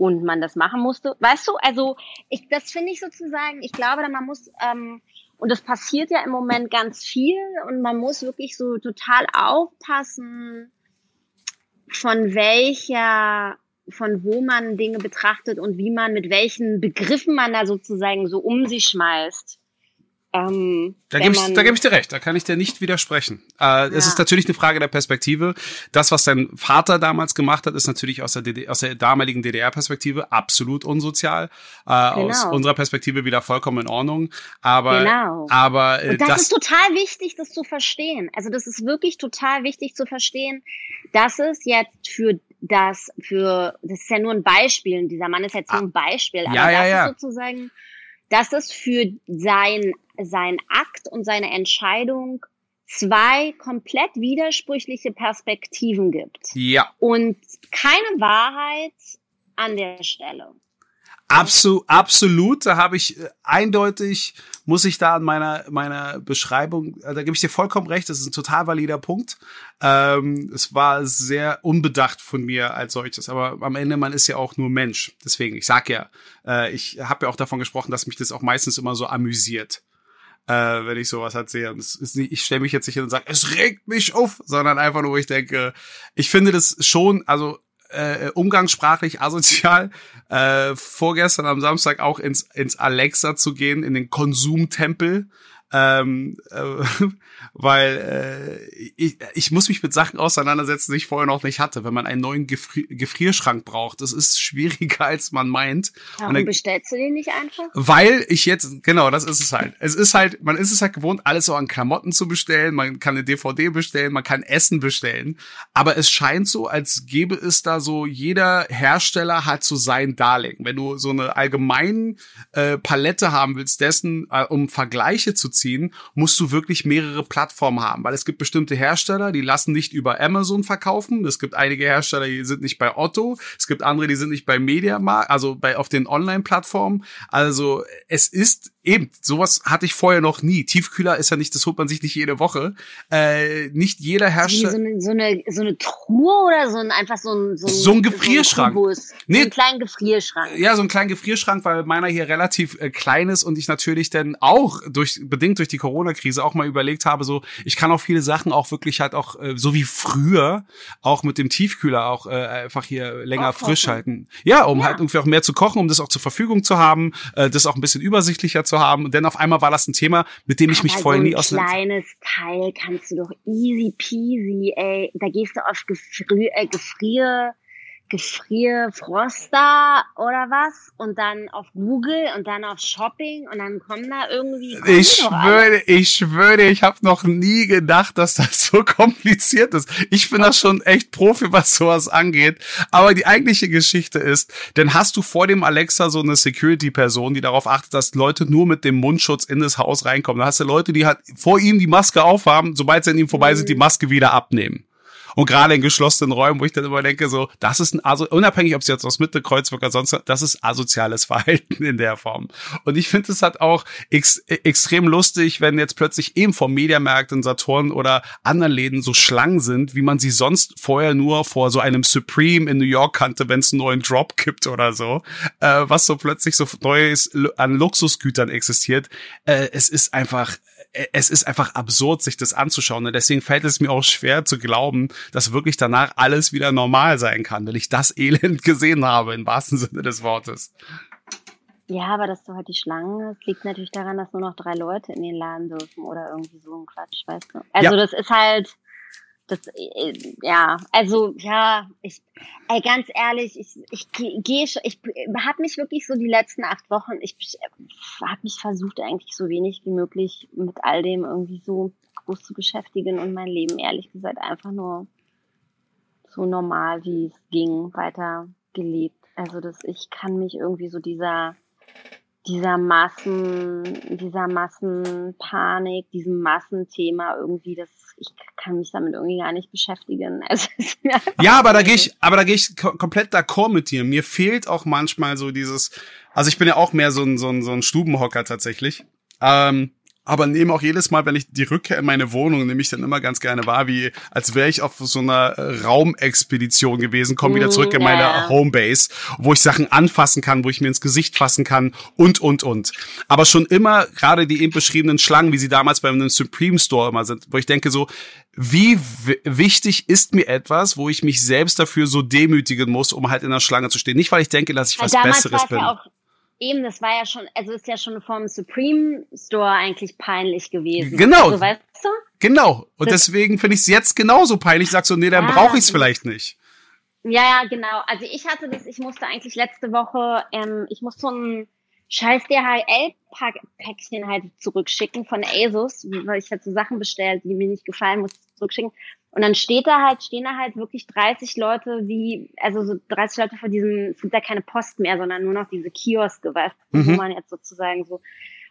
und man das machen musste. Weißt du, also ich, das finde ich sozusagen, ich glaube, man muss, ähm, und das passiert ja im Moment ganz viel und man muss wirklich so total aufpassen, von welcher von wo man Dinge betrachtet und wie man mit welchen Begriffen man da sozusagen so um sich schmeißt. Ähm, da gebe ich, da geb ich dir recht, da kann ich dir nicht widersprechen. Äh, ja. Es ist natürlich eine Frage der Perspektive. Das, was dein Vater damals gemacht hat, ist natürlich aus der, DDR, aus der damaligen DDR-Perspektive absolut unsozial. Äh, genau. Aus unserer Perspektive wieder vollkommen in Ordnung. Aber, genau. aber äh, Und das, das ist total wichtig, das zu verstehen. Also das ist wirklich total wichtig zu verstehen, dass es jetzt für das für, das ist ja nur ein Beispiel, und dieser Mann ist jetzt nur ein Beispiel, aber ja, ja, das ja. ist sozusagen, dass es für sein, sein Akt und seine Entscheidung zwei komplett widersprüchliche Perspektiven gibt. Ja. Und keine Wahrheit an der Stelle. Absolut, absolut. Da habe ich äh, eindeutig, muss ich da an meiner, meiner Beschreibung, äh, da gebe ich dir vollkommen recht, das ist ein total valider Punkt. Ähm, es war sehr unbedacht von mir als solches, aber am Ende, man ist ja auch nur Mensch. Deswegen, ich sag ja, äh, ich habe ja auch davon gesprochen, dass mich das auch meistens immer so amüsiert. äh, wenn ich sowas halt sehe. Und es ist nicht, ich stelle mich jetzt nicht hin und sage, es regt mich auf, sondern einfach nur, wo ich denke, ich finde das schon, also äh, umgangssprachlich asozial, äh, vorgestern am Samstag auch ins, ins Alexa zu gehen, in den Konsumtempel ähm, äh, weil äh, ich, ich muss mich mit Sachen auseinandersetzen, die ich vorher noch nicht hatte. Wenn man einen neuen Gefri Gefrierschrank braucht, das ist schwieriger, als man meint. Warum dann, bestellst du den nicht einfach? Weil ich jetzt, genau, das ist es halt. Es ist halt, man ist es halt gewohnt, alles so an Klamotten zu bestellen, man kann eine DVD bestellen, man kann Essen bestellen, aber es scheint so, als gäbe es da so, jeder Hersteller hat so sein Darling. Wenn du so eine allgemeine äh, Palette haben willst, dessen, äh, um Vergleiche zu ziehen, ziehen, musst du wirklich mehrere Plattformen haben, weil es gibt bestimmte Hersteller, die lassen nicht über Amazon verkaufen. Es gibt einige Hersteller, die sind nicht bei Otto. Es gibt andere, die sind nicht bei Mediamarkt, also bei auf den Online-Plattformen. Also es ist Eben, sowas hatte ich vorher noch nie. Tiefkühler ist ja nicht, das holt man sich nicht jede Woche. Äh, nicht jeder Hersteller. So eine, so, eine, so eine Truhe oder so ein einfach so ein so ein, so ein Gefrierschrank. So, ein nee, so einen kleinen Gefrierschrank. Ja, so einen kleinen Gefrierschrank, weil meiner hier relativ äh, klein ist und ich natürlich dann auch durch bedingt durch die Corona-Krise auch mal überlegt habe, so ich kann auch viele Sachen auch wirklich halt auch äh, so wie früher auch mit dem Tiefkühler auch äh, einfach hier länger frisch halten. Ja, um ja. halt irgendwie auch mehr zu kochen, um das auch zur Verfügung zu haben, äh, das auch ein bisschen übersichtlicher zu haben. Denn auf einmal war das ein Thema, mit dem ich mich vorher so nie auseinander. Ein kleines Teil kannst du doch easy peasy, ey. Da gehst du auf Gefrier, äh, Gefrier Gefrierfroster oder was und dann auf Google und dann auf Shopping und dann kommen da irgendwie. Ich schwöre, ich schwöre, ich habe noch nie gedacht, dass das so kompliziert ist. Ich bin da schon echt Profi, was sowas angeht. Aber die eigentliche Geschichte ist, denn hast du vor dem Alexa so eine Security-Person, die darauf achtet, dass Leute nur mit dem Mundschutz in das Haus reinkommen. Da hast du Leute, die halt vor ihm die Maske aufhaben, sobald sie an ihm vorbei sind, die mhm. Maske wieder abnehmen. Und gerade in geschlossenen Räumen, wo ich dann immer denke, so, das ist ein, also unabhängig, ob es jetzt aus Mitte, Kreuzburg oder sonst, das ist asoziales Verhalten in der Form. Und ich finde es halt auch ex extrem lustig, wenn jetzt plötzlich eben vom Mediamarkt in Saturn oder anderen Läden so Schlangen sind, wie man sie sonst vorher nur vor so einem Supreme in New York kannte, wenn es einen neuen Drop gibt oder so, äh, was so plötzlich so Neues an Luxusgütern existiert. Äh, es ist einfach, äh, es ist einfach absurd, sich das anzuschauen. Und deswegen fällt es mir auch schwer zu glauben, dass wirklich danach alles wieder normal sein kann, wenn ich das Elend gesehen habe, im wahrsten Sinne des Wortes. Ja, aber dass du halt die Schlangen hast, liegt natürlich daran, dass nur noch drei Leute in den Laden dürfen oder irgendwie so ein Quatsch, weißt du? Also ja. das ist halt, das, äh, ja, also ja, ich, ey, ganz ehrlich, ich, ich gehe, ich, ich habe mich wirklich so die letzten acht Wochen, ich, ich habe mich versucht eigentlich so wenig wie möglich mit all dem irgendwie so groß zu beschäftigen und mein Leben ehrlich gesagt einfach nur so normal wie es ging weiter gelebt. Also dass ich kann mich irgendwie so dieser dieser Massen, dieser Massenpanik, diesem Massenthema irgendwie, das ich kann mich damit irgendwie gar nicht beschäftigen. Also, ja, aber da gehe ich, aber da gehe ich komplett d'accord mit dir. Mir fehlt auch manchmal so dieses, also ich bin ja auch mehr so ein, so ein, so ein Stubenhocker tatsächlich. Ähm, aber nehme auch jedes Mal, wenn ich die Rückkehr in meine Wohnung, nehme ich dann immer ganz gerne wahr, wie als wäre ich auf so einer äh, Raumexpedition gewesen, komme wieder zurück in meine. Homebase, wo ich Sachen anfassen kann, wo ich mir ins Gesicht fassen kann und und und. Aber schon immer gerade die eben beschriebenen Schlangen, wie sie damals bei einem Supreme Store immer sind, wo ich denke so, wie wichtig ist mir etwas, wo ich mich selbst dafür so demütigen muss, um halt in der Schlange zu stehen. Nicht, weil ich denke, dass ich was Besseres bin. Ja Eben, das war ja schon, also ist ja schon vom Supreme Store eigentlich peinlich gewesen. Genau. Also, weißt du? Genau. Und das deswegen finde ich es jetzt genauso peinlich. Sagst du, nee, dann ah, brauche ich es vielleicht nicht. Ja, ja, genau. Also ich hatte das, ich musste eigentlich letzte Woche, ähm, ich musste so ein scheiß DHL-Päckchen halt zurückschicken von ASUS, weil ich halt so Sachen bestellt, die mir nicht gefallen, musste zurückschicken. Und dann steht da halt, stehen da halt wirklich 30 Leute wie, also so 30 Leute vor diesem, es gibt ja keine Post mehr, sondern nur noch diese Kioske, weißt mhm. wo man jetzt sozusagen so.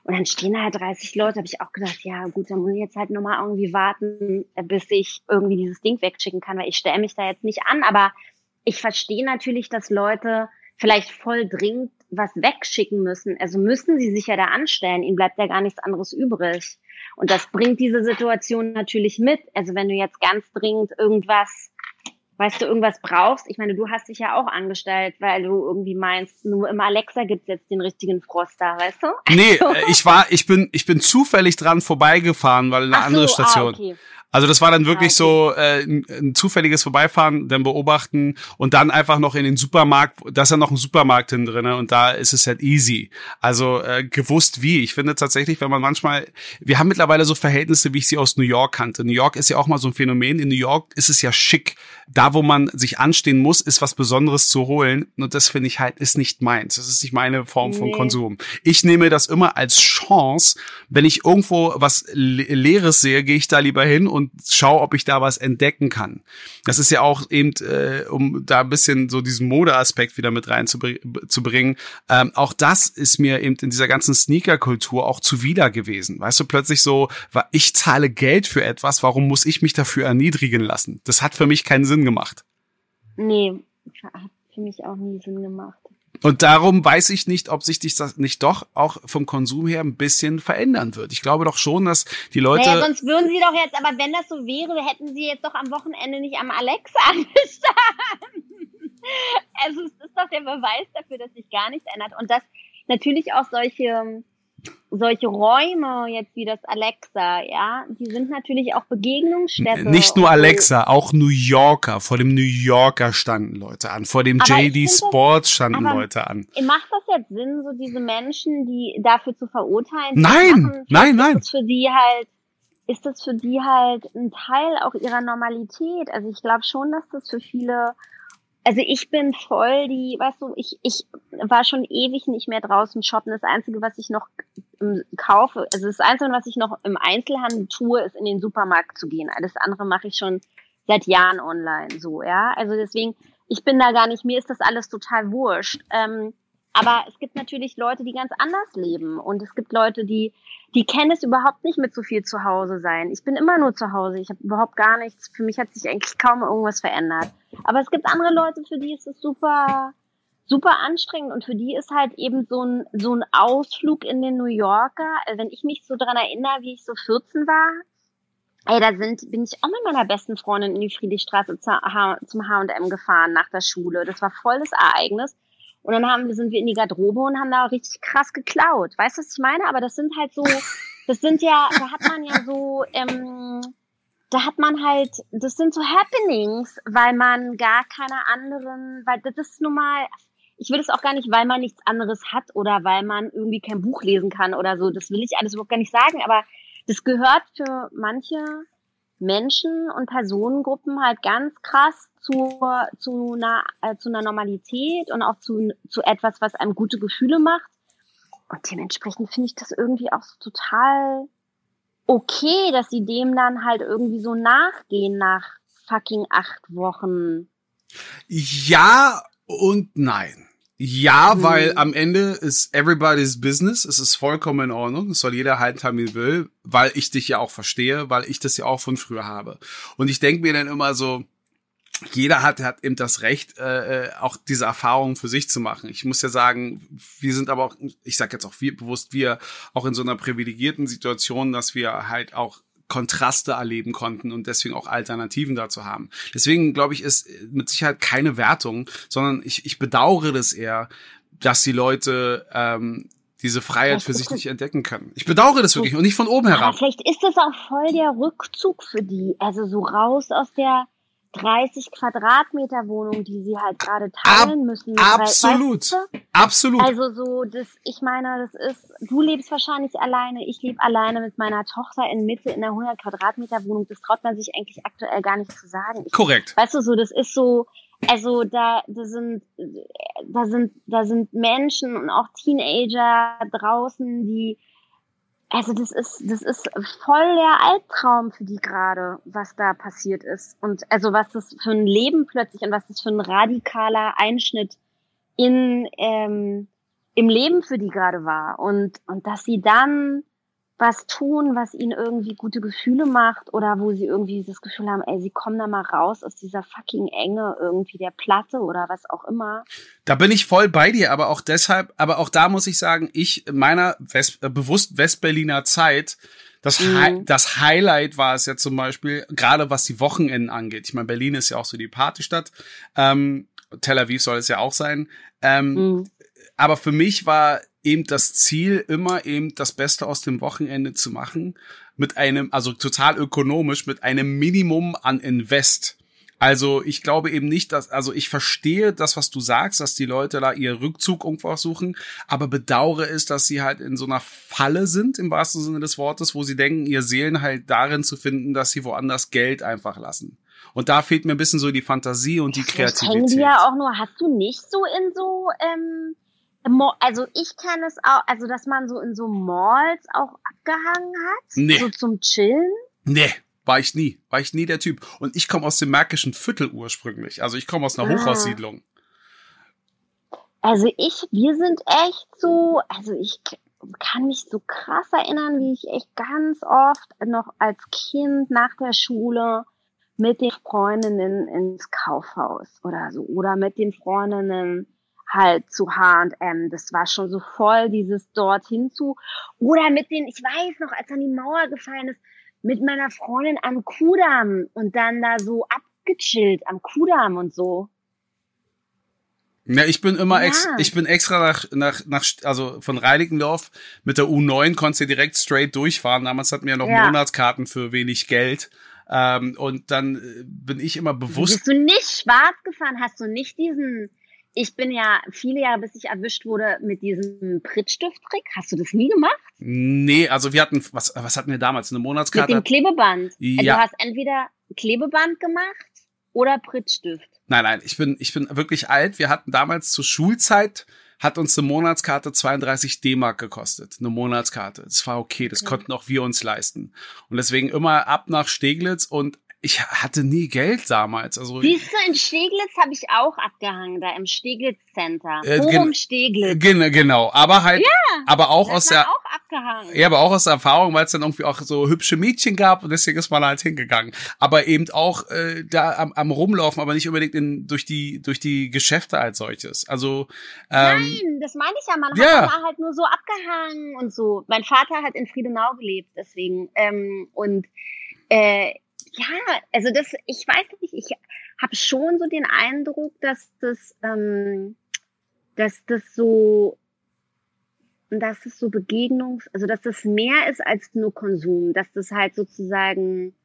Und dann stehen da halt 30 Leute, habe ich auch gedacht, ja gut, dann muss ich jetzt halt nochmal irgendwie warten, bis ich irgendwie dieses Ding wegschicken kann, weil ich stelle mich da jetzt nicht an, aber ich verstehe natürlich, dass Leute vielleicht voll dringend was wegschicken müssen. Also müssen sie sich ja da anstellen, ihnen bleibt ja gar nichts anderes übrig. Und das bringt diese Situation natürlich mit. Also wenn du jetzt ganz dringend irgendwas weißt du, irgendwas brauchst. Ich meine, du hast dich ja auch angestellt, weil du irgendwie meinst, nur im Alexa gibt's jetzt den richtigen Froster, weißt du? Nee, also äh, ich war, ich bin, ich bin zufällig dran vorbeigefahren, weil eine so, andere ah, Station. okay. Also das war dann wirklich so äh, ein, ein zufälliges Vorbeifahren, dann beobachten und dann einfach noch in den Supermarkt, da ist ja noch ein Supermarkt hin drin und da ist es halt easy. Also äh, gewusst wie. Ich finde tatsächlich, wenn man manchmal, wir haben mittlerweile so Verhältnisse, wie ich sie aus New York kannte. New York ist ja auch mal so ein Phänomen. In New York ist es ja schick. Da, wo man sich anstehen muss, ist was Besonderes zu holen. Und das finde ich halt, ist nicht meins. Das ist nicht meine Form von Nee. Konsum. Ich nehme das immer als Chance, wenn ich irgendwo was Le- Leeres sehe, gehe ich da lieber hin und schaue, ob ich da was entdecken kann. Das ist ja auch eben, äh, um da ein bisschen so diesen Modeaspekt wieder mit reinzubringen. Ähm, auch das ist mir eben in dieser ganzen Sneaker-Kultur auch zuwider gewesen. Weißt du, plötzlich so, ich zahle Geld für etwas, warum muss ich mich dafür erniedrigen lassen? Das hat für mich keinen Sinn gemacht. Nee, hat für mich auch nie Sinn gemacht. Und darum weiß ich nicht, ob sich das nicht doch auch vom Konsum her ein bisschen verändern wird. Ich glaube doch schon, dass die Leute. Naja, sonst würden sie doch jetzt, aber wenn das so wäre, hätten sie jetzt doch am Wochenende nicht am Alexa angestanden. Also es ist doch der Beweis dafür, dass sich gar nichts ändert. Und dass natürlich auch solche, solche Räume jetzt wie das Alexa, ja, die sind natürlich auch Begegnungsstätten. Nicht nur. Alexa, auch New Yorker. Vor dem New Yorker standen Leute an. Vor dem Aber JD das- Sports standen aber- Leute an. Macht das jetzt Sinn, so diese Menschen, die dafür zu verurteilen? Nein, machen? nein, Ist nein. das für die halt, ist das für die halt ein Teil auch ihrer Normalität? Also ich glaube schon, dass das für viele, also ich bin voll die, weißt du, ich, ich war schon ewig nicht mehr draußen shoppen. Das Einzige, was ich noch ähm, kaufe, also das Einzige, was ich noch im Einzelhandel tue, ist in den Supermarkt zu gehen. Alles andere mache ich schon seit Jahren online, so, ja. Also deswegen, ich bin da gar nicht, mir ist das alles total wurscht. Ähm, aber es gibt natürlich Leute, die ganz anders leben. Und es gibt Leute, die, die kennen es überhaupt nicht mit so viel zu Hause sein. Ich bin immer nur zu Hause. Ich habe überhaupt gar nichts. Für mich hat sich eigentlich kaum irgendwas verändert. Aber es gibt andere Leute, für die ist es super, super anstrengend. Und für die ist halt eben so ein, so ein Ausflug in den New Yorker. Also wenn ich mich so dran erinnere, wie ich so 14 war, Ey, da sind, bin ich auch mit meiner besten Freundin in die Friedrichstraße zum H&M gefahren nach der Schule. Das war voll das Ereignis. Und dann haben, sind wir in die Garderobe und haben da richtig krass geklaut. Weißt du, was ich meine? Aber das sind halt so, das sind ja, da hat man ja so, ähm, da hat man halt, das sind so Happenings, weil man gar keine anderen, weil das ist nun mal, ich will es auch gar nicht, weil man nichts anderes hat oder weil man irgendwie kein Buch lesen kann oder so. Das will ich alles überhaupt gar nicht sagen, aber das gehört für manche Menschen und Personengruppen halt ganz krass zu, zu, einer, äh, zu einer Normalität und auch zu, zu etwas, was einem gute Gefühle macht. Und dementsprechend finde ich das irgendwie auch so total okay, dass sie dem dann halt irgendwie so nachgehen nach fucking acht Wochen. Ja und nein. Ja, Mhm. weil am Ende ist everybody's business. Es ist vollkommen in Ordnung. Es soll jeder halten, wie er will, weil ich dich ja auch verstehe, weil ich das ja auch von früher habe. Und ich denke mir dann immer so, jeder hat, hat eben das Recht, äh, äh, auch diese Erfahrungen für sich zu machen. Ich muss ja sagen, wir sind aber auch, ich sage jetzt auch wir, bewusst wir, auch in so einer privilegierten Situation, dass wir halt auch Kontraste erleben konnten und deswegen auch Alternativen dazu haben. Deswegen glaube ich, ist mit Sicherheit keine Wertung, sondern ich, ich bedauere das eher, dass die Leute ähm, diese Freiheit für sich nicht entdecken können. Ich bedauere das wirklich und nicht von oben herab. vielleicht ist das auch voll der Rückzug für die. Also so raus aus der 30 Quadratmeter Wohnung, die sie halt gerade teilen müssen. Weil, Absolut. weißt du? Absolut. Also so, das, ich meine, das ist, du lebst wahrscheinlich alleine, ich lebe alleine mit meiner Tochter in Mitte in einer 100 Quadratmeter Wohnung. Das traut man sich eigentlich aktuell gar nicht zu sagen. Ich, Korrekt. weißt du so, das ist so, also da, da sind, da sind, da sind Menschen und auch Teenager draußen, die, also das ist, das ist voll der Albtraum für die gerade, was da passiert ist. Und also was das für ein Leben plötzlich und was das für ein radikaler Einschnitt in ähm, im Leben für die gerade war. Und, und dass sie dann was tun, was ihnen irgendwie gute Gefühle macht oder wo sie irgendwie das Gefühl haben, ey, sie kommen da mal raus aus dieser fucking Enge irgendwie der Platte oder was auch immer. Da bin ich voll bei dir, aber auch deshalb, aber auch da muss ich sagen, ich in meiner West, äh, bewusst Westberliner Zeit, das, mhm. Hi das Highlight war es ja zum Beispiel, gerade was die Wochenenden angeht. Ich meine, Berlin ist ja auch so die Partystadt. Ähm, Tel Aviv soll es ja auch sein. Ähm, mhm. Aber für mich war eben das Ziel, immer eben das Beste aus dem Wochenende zu machen, mit einem, also total ökonomisch, mit einem Minimum an Invest. Also ich glaube eben nicht, dass, also ich verstehe das, was du sagst, dass die Leute da ihr Rückzug irgendwo suchen, aber bedauere es, dass sie halt in so einer Falle sind, im wahrsten Sinne des Wortes, wo sie denken, ihr Seelen halt darin zu finden, dass sie woanders Geld einfach lassen. Und da fehlt mir ein bisschen so die Fantasie und die Kreativität. Ich kenne ja auch nur, hast du nicht so in so, ähm, also ich kenne es auch, also dass man so in so Malls auch abgehangen hat, nee. so zum Chillen. Nee, war ich nie, war ich nie der Typ. Und ich komme aus dem Märkischen Viertel ursprünglich, also ich komme aus einer ah. Hochhaussiedlung. Also ich, wir sind echt so, also ich kann mich so krass erinnern, wie ich echt ganz oft noch als Kind nach der Schule mit den Freundinnen ins Kaufhaus oder so oder mit den Freundinnen halt zu H&M. Das war schon so voll dieses dorthin zu. Oder mit den, ich weiß noch, als dann die Mauer gefallen ist, mit meiner Freundin am Kudamm und dann da so abgechillt am Kudamm und so. Ja, ich bin immer ja. ex, ich bin extra nach, nach, nach, also von Reinickendorf mit der U9 konntest du direkt straight durchfahren. Damals hatten wir ja noch ja. Monatskarten für wenig Geld. Ähm, und dann äh, bin ich immer bewusst. Bist du nicht schwarz gefahren? Hast du nicht diesen, ich bin ja viele Jahre, bis ich erwischt wurde mit diesem Prittstift-Trick. Hast du das nie gemacht? Nee, also wir hatten, was, was hatten wir damals? Eine Monatskarte? Mit dem Klebeband. Ja. Du hast entweder Klebeband gemacht oder Prittstift. Nein, nein, ich bin, ich bin wirklich alt. Wir hatten damals zur Schulzeit hat uns eine Monatskarte 32 D-Mark gekostet. Eine Monatskarte. Das war okay, das ja. konnten auch wir uns leisten. Und deswegen immer ab nach Steglitz und ich hatte nie Geld damals. Also Siehst du, in Steglitz habe ich auch abgehangen, da im Steglitz Center. Äh, Forum Steglitz. Gen genau, aber halt, ja, aber auch aus der, auch abgehangen. ja, aber auch aus der Erfahrung, weil es dann irgendwie auch so hübsche Mädchen gab und deswegen ist man halt hingegangen. Aber eben auch äh, da am, am rumlaufen, aber nicht unbedingt in, durch die durch die Geschäfte als solches. Also ähm, nein, das meine ich ja. Man ja. hat da halt nur so abgehangen und so. Mein Vater hat in Friedenau gelebt, deswegen ähm, und äh, ja, also das, ich weiß nicht, ich habe schon so den Eindruck, dass das, ähm, dass das so, dass das so Begegnungs, also dass das mehr ist als nur Konsum, dass das halt sozusagen,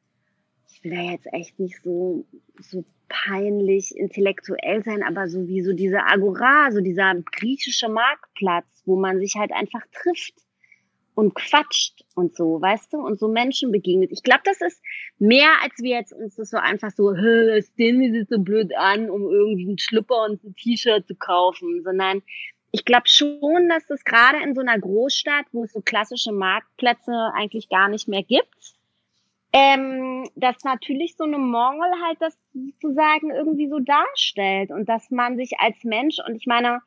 ich will da jetzt echt nicht so, so peinlich intellektuell sein, aber so wie so diese Agora, so dieser griechische Marktplatz, wo man sich halt einfach trifft und quatscht und so, weißt du, und so Menschen begegnet. Ich glaube, das ist mehr, als wir jetzt uns das so einfach so, Stimmy sieht so blöd an, um irgendwie einen Schlüpper und ein T-Shirt zu kaufen, sondern ich glaube schon, dass das gerade in so einer Großstadt, wo es so klassische Marktplätze eigentlich gar nicht mehr gibt, ähm, dass natürlich so eine Mongol halt das sozusagen irgendwie so darstellt und dass man sich als Mensch, und ich meine,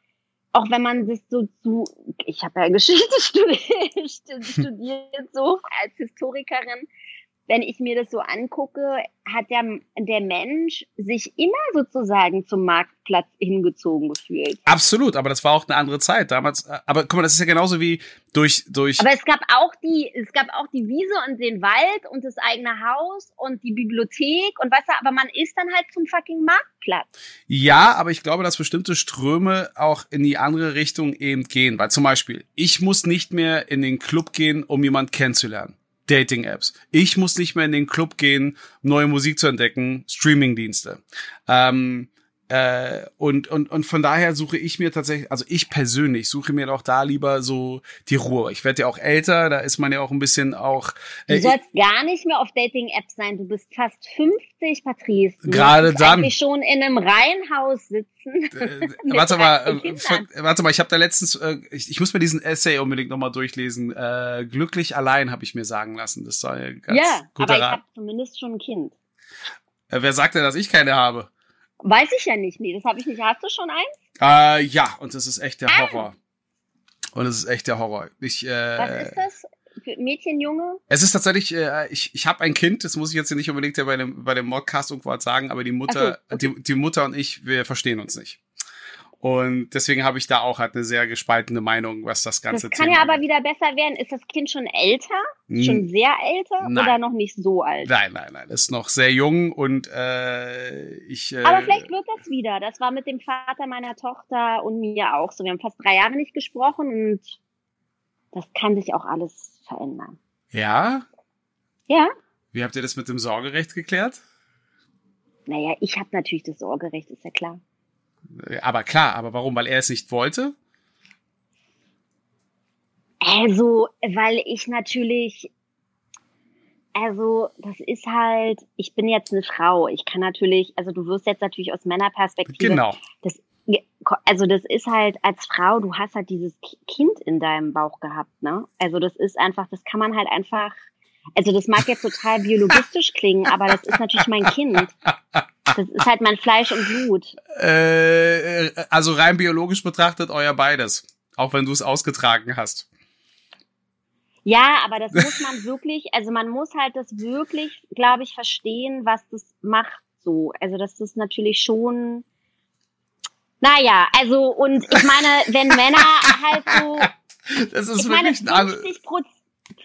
auch wenn man sich so zu, ich habe ja Geschichte studiert, studiert so als Historikerin, wenn ich mir das so angucke, hat der, der Mensch sich immer sozusagen zum Marktplatz hingezogen gefühlt. Absolut, aber das war auch eine andere Zeit damals. Aber guck mal, das ist ja genauso wie durch, durch. Aber es gab auch die, es gab auch die Wiese und den Wald und das eigene Haus und die Bibliothek und was, aber man ist dann halt zum fucking Marktplatz. Ja, aber ich glaube, dass bestimmte Ströme auch in die andere Richtung eben gehen, weil zum Beispiel, ich muss nicht mehr in den Club gehen, um jemand kennenzulernen. Dating-Apps. Ich muss nicht mehr in den Club gehen, neue Musik zu entdecken, Streaming-Dienste. Ähm, äh, und, und, und von daher suche ich mir tatsächlich, also ich persönlich suche mir doch da lieber so die Ruhe. Ich werde ja auch älter, da ist man ja auch ein bisschen auch. Äh, du sollst gar nicht mehr auf Dating-Apps sein. Du bist fast 50, Patrice. Du gerade dann. Ich schon in einem Reihenhaus sitzen. Äh, warte mal, äh, warte mal, ich habe da letztens, äh, ich, ich muss mir diesen Essay unbedingt nochmal durchlesen. Äh, glücklich allein habe ich mir sagen lassen. Das sei ganz ja, guter aber ich habe zumindest schon ein Kind. Äh, wer sagt denn, dass ich keine habe? Weiß ich ja nicht. Nee, das habe ich nicht. Hast du schon eins? Äh, ja, und das ist echt der ah. Horror. Und es ist echt der Horror. Ich, äh, Was ist das? Mädchen, Junge? Es ist tatsächlich, äh, ich, ich habe ein Kind, das muss ich jetzt nicht unbedingt bei dem, bei dem Modcast irgendwo sagen, aber die Mutter, so, okay. die, die Mutter und ich, wir verstehen uns nicht. Und deswegen habe ich da auch halt eine sehr gespaltene Meinung, was das ganze das kann Thema ja aber wieder besser werden. Ist das Kind schon älter? Hm. Schon sehr älter nein. oder noch nicht so alt? Nein, nein, nein. Ist noch sehr jung und äh, ich. Äh, aber vielleicht wird das wieder. Das war mit dem Vater meiner Tochter und mir auch so. Wir haben fast drei Jahre nicht gesprochen und das kann sich auch alles verändern. Ja? Ja. Wie habt ihr das mit dem Sorgerecht geklärt? Naja, ich habe natürlich das Sorgerecht, ist ja klar. Aber klar, aber warum? Weil er es nicht wollte? Also, weil ich natürlich, also, das ist halt, ich bin jetzt eine Frau. Ich kann natürlich, also du wirst jetzt natürlich aus Männerperspektive. Genau. Das, also das ist halt als Frau, du hast halt dieses Kind in deinem Bauch gehabt, ne? Also das ist einfach, das kann man halt einfach, also das mag jetzt total biologistisch klingen, aber das ist natürlich mein Kind. Das ist halt mein Fleisch und Blut. Äh, also rein biologisch betrachtet euer beides. Auch wenn du es ausgetragen hast. Ja, aber das muss man wirklich, also man muss halt das wirklich, glaube ich, verstehen, was das macht so. Also das ist natürlich schon, naja, also und ich meine, wenn Männer halt so, das ist ich wirklich meine, 50 Prozent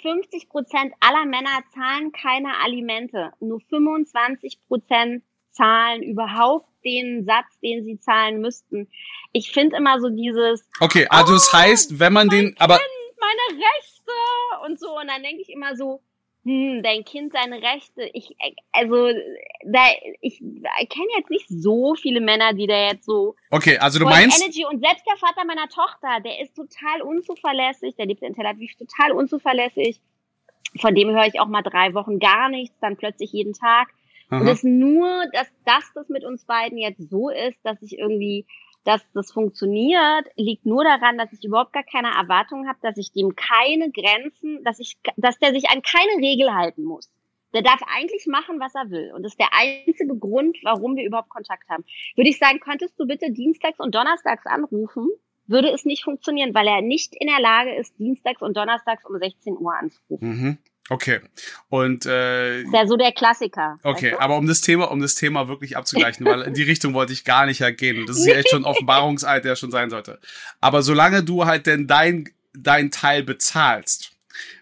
50 Prozent aller Männer zahlen keine Alimente. Nur 25 Prozent zahlen überhaupt den Satz, den sie zahlen müssten. Ich finde immer so dieses. Okay, also es oh, heißt, wenn man den, aber. Kind, meine Rechte und so. Und dann denke ich immer so, hm, dein Kind seine Rechte. Ich, also, da, ich kenne jetzt nicht so viele Männer, die da jetzt so. Okay, also du meinst. Energy und selbst der Vater meiner Tochter, der ist total unzuverlässig, der lebt in Tel Aviv total unzuverlässig. Von dem höre ich auch mal drei Wochen gar nichts, dann plötzlich jeden Tag. Aha. Und es nur, dass, dass das mit uns beiden jetzt so ist, dass ich irgendwie, dass das funktioniert, liegt nur daran, dass ich überhaupt gar keine Erwartung habe, dass ich dem keine Grenzen, dass ich, dass der sich an keine Regel halten muss. Der darf eigentlich machen, was er will. Und das ist der einzige Grund, warum wir überhaupt Kontakt haben. Würde ich sagen, könntest du bitte dienstags und donnerstags anrufen? Würde es nicht funktionieren, weil er nicht in der Lage ist, dienstags und donnerstags um 16 Uhr anzurufen. Mhm. Okay. Und äh, ist ja so der Klassiker. Okay, weißt du? aber um das Thema, um das Thema wirklich abzugleichen, weil in die Richtung wollte ich gar nicht gehen. Das ist ja echt schon Offenbarungseid, der schon sein sollte. Aber solange du halt denn dein dein Teil bezahlst,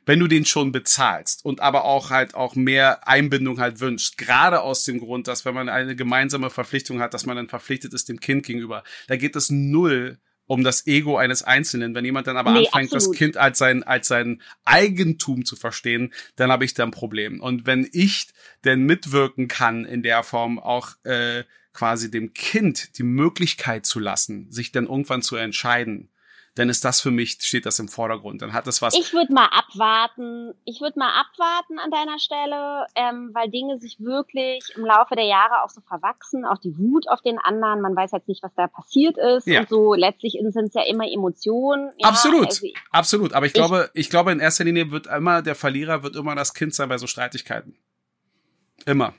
wenn du den schon bezahlst und aber auch halt auch mehr Einbindung halt wünscht, gerade aus dem Grund, dass wenn man eine gemeinsame Verpflichtung hat, dass man dann verpflichtet ist dem Kind gegenüber, da geht es null um das Ego eines Einzelnen. Wenn jemand dann aber nee, anfängt, absolut. das Kind als sein, als sein Eigentum zu verstehen, dann habe ich da ein Problem. Und wenn ich denn mitwirken kann in der Form auch äh, quasi dem Kind die Möglichkeit zu lassen, sich dann irgendwann zu entscheiden, dann ist das für mich, steht das im Vordergrund. Dann hat das was. Ich würde mal abwarten. Ich würde mal abwarten an deiner Stelle, ähm, weil Dinge sich wirklich im Laufe der Jahre auch so verwachsen, auch die Wut auf den anderen. Man weiß jetzt nicht, was da passiert ist. Ja. Und so letztlich sind es ja immer Emotionen. Ja, absolut, also ich, absolut. Aber ich, ich glaube, ich glaube, in erster Linie wird immer der Verlierer wird immer das Kind sein bei so Streitigkeiten. Immer.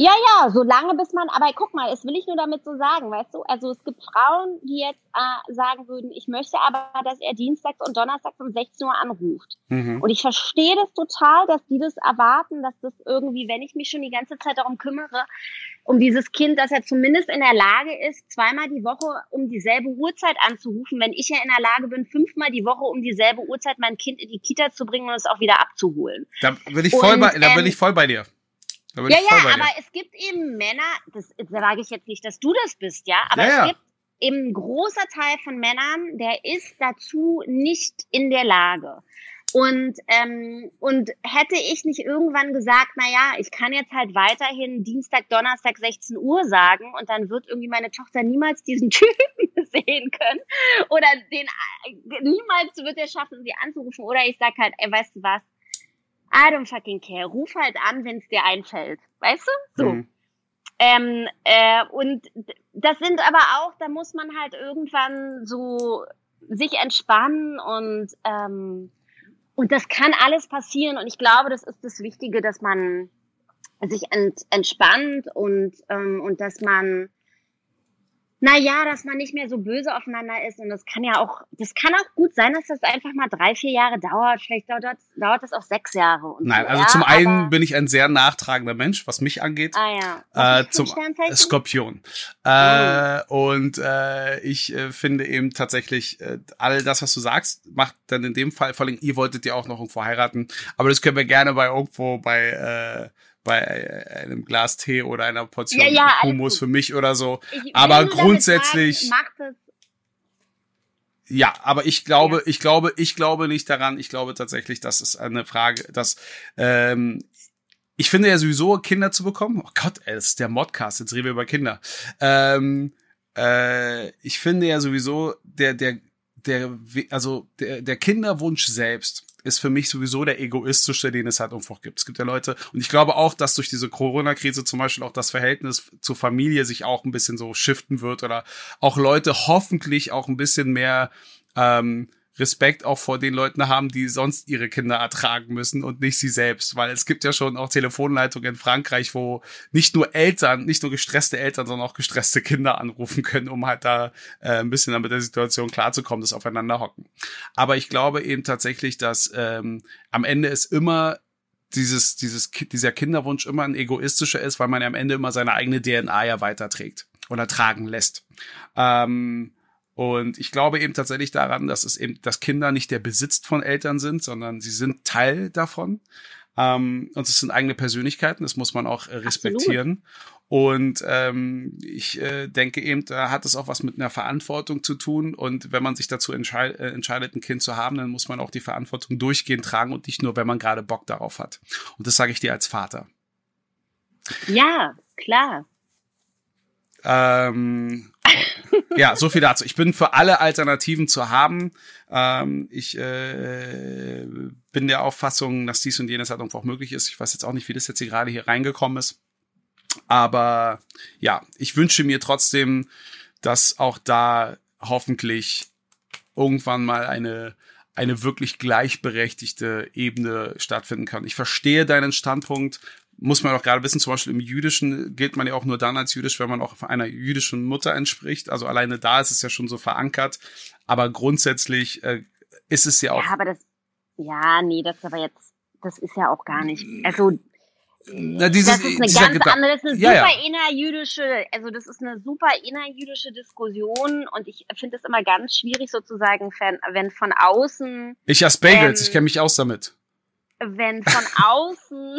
Ja, ja, so lange bis man, aber guck mal, das will ich nur damit so sagen, weißt du? Also es gibt Frauen, die jetzt äh, sagen würden, ich möchte aber, dass er dienstags und donnerstags um 16 Uhr anruft. Mhm. Und ich verstehe das total, dass die das erwarten, dass das irgendwie, wenn ich mich schon die ganze Zeit darum kümmere, um dieses Kind, dass er zumindest in der Lage ist, zweimal die Woche um dieselbe Uhrzeit anzurufen, wenn ich ja in der Lage bin, fünfmal die Woche um dieselbe Uhrzeit mein Kind in die Kita zu bringen und es auch wieder abzuholen. Da bin ich voll, und, bei, da bin ähm, ich voll bei dir ja, ja, aber es gibt eben Männer, das sage ich jetzt nicht, dass du das bist, ja, aber ja, es ja. gibt eben ein großer Teil von Männern, der ist dazu nicht in der Lage. Und, ähm, und hätte ich nicht irgendwann gesagt, na ja, ich kann jetzt halt weiterhin Dienstag, Donnerstag 16 Uhr sagen und dann wird irgendwie meine Tochter niemals diesen Typen sehen können oder den niemals wird er schaffen, sie anzurufen oder ich sag halt, ey, weißt du was, I don't fucking care. Ruf halt an, wenn es dir einfällt. Weißt du? So. Mhm. Ähm, äh, und das sind aber auch, da muss man halt irgendwann so sich entspannen und ähm, und das kann alles passieren und ich glaube, das ist das Wichtige, dass man sich ent, entspannt und ähm, und dass man naja, dass man nicht mehr so böse aufeinander ist. Und das kann ja auch, das kann auch gut sein, dass das einfach mal drei, vier Jahre dauert. Vielleicht dauert, dauert das auch sechs Jahre. Nein, so. also ja, zum einen bin ich ein sehr nachtragender Mensch, was mich angeht. Ah ja. Äh, zum Skorpion. Äh, und äh, ich äh, finde eben tatsächlich, äh, all das, was du sagst, macht dann in dem Fall, vor allem ihr wolltet ja auch noch irgendwo heiraten, aber das können wir gerne bei irgendwo bei äh, bei äh, einem Glas Tee oder einer Portion Ja, ja, Hummus für mich oder so. Ich- aber grundsätzlich- Ja, aber ich glaube, ich glaube, ich glaube nicht daran. Ich glaube tatsächlich, dass es eine Frage, dass ähm, ich finde ja sowieso Kinder zu bekommen. Oh Gott, ey, das ist der Modcast. Jetzt reden wir über Kinder. Ähm, äh, ich finde ja sowieso der der der also der der Kinderwunsch selbst ist für mich sowieso der egoistische, den es halt einfach gibt. Es gibt ja Leute, und ich glaube auch, dass durch diese Corona-Krise zum Beispiel auch das Verhältnis zur Familie sich auch ein bisschen so shiften wird oder auch Leute hoffentlich auch ein bisschen mehr ähm, Respekt auch vor den Leuten haben, die sonst ihre Kinder ertragen müssen und nicht sie selbst, weil es gibt ja schon auch Telefonleitungen in Frankreich, wo nicht nur Eltern, nicht nur gestresste Eltern, sondern auch gestresste Kinder anrufen können, um halt da äh, ein bisschen mit der Situation klarzukommen, das aufeinander hocken. Aber ich glaube eben tatsächlich, dass ähm, am Ende es immer dieses, dieses, dieser Kinderwunsch immer ein egoistischer ist, weil man ja am Ende immer seine eigene DNA ja weiterträgt oder tragen lässt. Ähm, und ich glaube eben tatsächlich daran, dass es eben, dass Kinder nicht der Besitz von Eltern sind, sondern sie sind Teil davon. Ähm, und es sind eigene Persönlichkeiten, das muss man auch äh, respektieren. Und ähm, ich äh, denke eben, da hat es auch was mit einer Verantwortung zu tun. Und wenn man sich dazu entschei äh, entscheidet, ein Kind zu haben, dann muss man auch die Verantwortung durchgehend tragen und nicht nur, wenn man gerade Bock darauf hat. Und das sage ich dir als Vater. Ja, klar. Ähm, ja, so viel dazu. Ich bin für alle Alternativen zu haben. Ähm, ich äh, bin der Auffassung, dass dies und jenes halt einfach auch möglich ist. Ich weiß jetzt auch nicht, wie das jetzt hier gerade hier reingekommen ist. Aber ja, ich wünsche mir trotzdem, dass auch da hoffentlich irgendwann mal eine eine wirklich gleichberechtigte Ebene stattfinden kann. Ich verstehe deinen Standpunkt, muss man auch gerade wissen, zum Beispiel im Jüdischen gilt man ja auch nur dann als jüdisch, wenn man auch einer jüdischen Mutter entspricht. Also alleine da ist es ja schon so verankert. Aber grundsätzlich äh, ist es ja auch. Ja, aber das, ja, nee, das ist aber jetzt, das ist ja auch gar nicht, also, na, dieses, das ist eine ganz Gedan- andere, das ist eine Ja, ja. super innerjüdische, also das ist eine super innerjüdische Diskussion und ich finde es immer ganz schwierig sozusagen, wenn, wenn von außen, Ich esse Bagels, ähm, ich kenne mich aus damit. Wenn von außen,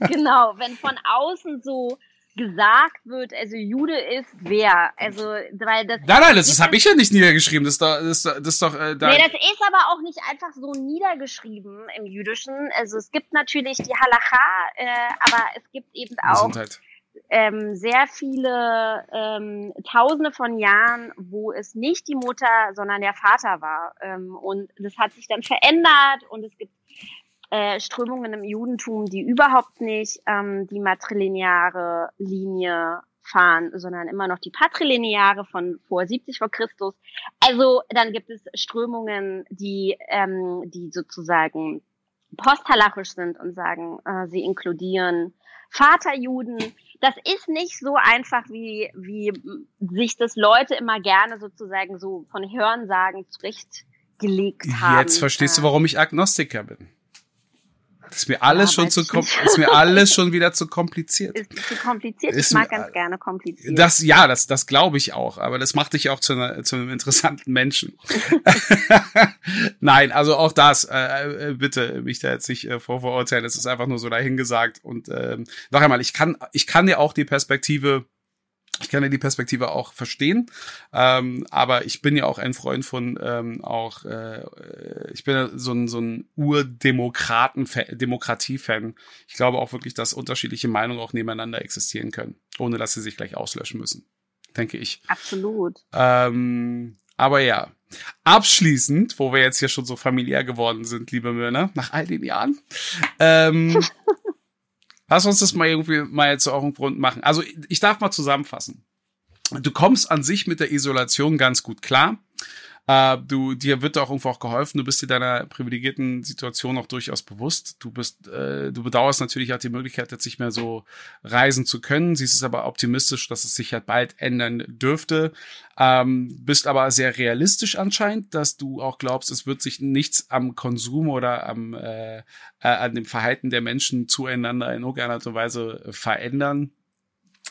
genau, wenn von außen so gesagt wird, also Jude ist wer, also, weil das. Nein, nein, das, das habe ich ja nicht niedergeschrieben. Das ist doch, das das ist doch äh, da, Nee, das ist aber auch nicht einfach so niedergeschrieben im Jüdischen. Also es gibt natürlich die Halacha, äh, aber es gibt eben auch Gesundheit. ähm, sehr viele ähm, Tausende von Jahren, wo es nicht die Mutter, sondern der Vater war. Ähm, und das hat sich dann verändert und es gibt äh, Strömungen im Judentum, die überhaupt nicht ähm, die matrilineare Linie fahren, sondern immer noch die patrilineare von vor 70 vor Christus. Also dann gibt es Strömungen, die, ähm, die sozusagen posthalachisch sind und sagen, äh, sie inkludieren Vaterjuden. Das ist nicht so einfach, wie, wie sich das Leute immer gerne sozusagen so von Hörensagen zurechtgelegt haben. Jetzt verstehst du, warum ich Agnostiker bin. Das ist mir alles Ja, schon zu ist mir alles schon wieder zu kompliziert. Ist zu kompliziert. Ist ich mag ganz gerne kompliziert. Das, ja, das, das glaube ich auch, aber das macht dich auch zu, einer, zu einem interessanten Menschen. Nein, also auch das, äh, äh, bitte mich da jetzt nicht äh, vorverurteilen, es ist einfach nur so dahingesagt. Und ähm, noch einmal, ich kann, ich kann ja auch die Perspektive, ich kann ja die Perspektive auch verstehen, ähm, aber ich bin ja auch ein Freund von ähm, auch, äh, ich bin ja so ein, so ein Urdemokraten, Demokratie-Fan. Ich glaube auch wirklich, dass unterschiedliche Meinungen auch nebeneinander existieren können, ohne dass sie sich gleich auslöschen müssen, denke ich. Absolut. Ähm, aber ja, abschließend, wo wir jetzt hier schon so familiär geworden sind, liebe Mörner, nach all den Jahren, ähm, lass uns das mal irgendwie mal jetzt auch einen Grund machen. Also ich darf mal zusammenfassen. Du kommst an sich mit der Isolation ganz gut klar. Äh, du, dir wird auch irgendwo auch geholfen. Du bist dir deiner privilegierten Situation auch durchaus bewusst. Du bist, äh, du bedauerst natürlich auch die Möglichkeit, jetzt nicht mehr so reisen zu können. Siehst es aber optimistisch, dass es sich halt bald ändern dürfte. Ähm, bist aber sehr realistisch anscheinend, dass du auch glaubst, es wird sich nichts am Konsum oder am äh, äh, an dem Verhalten der Menschen zueinander in irgendeiner Art und Weise verändern.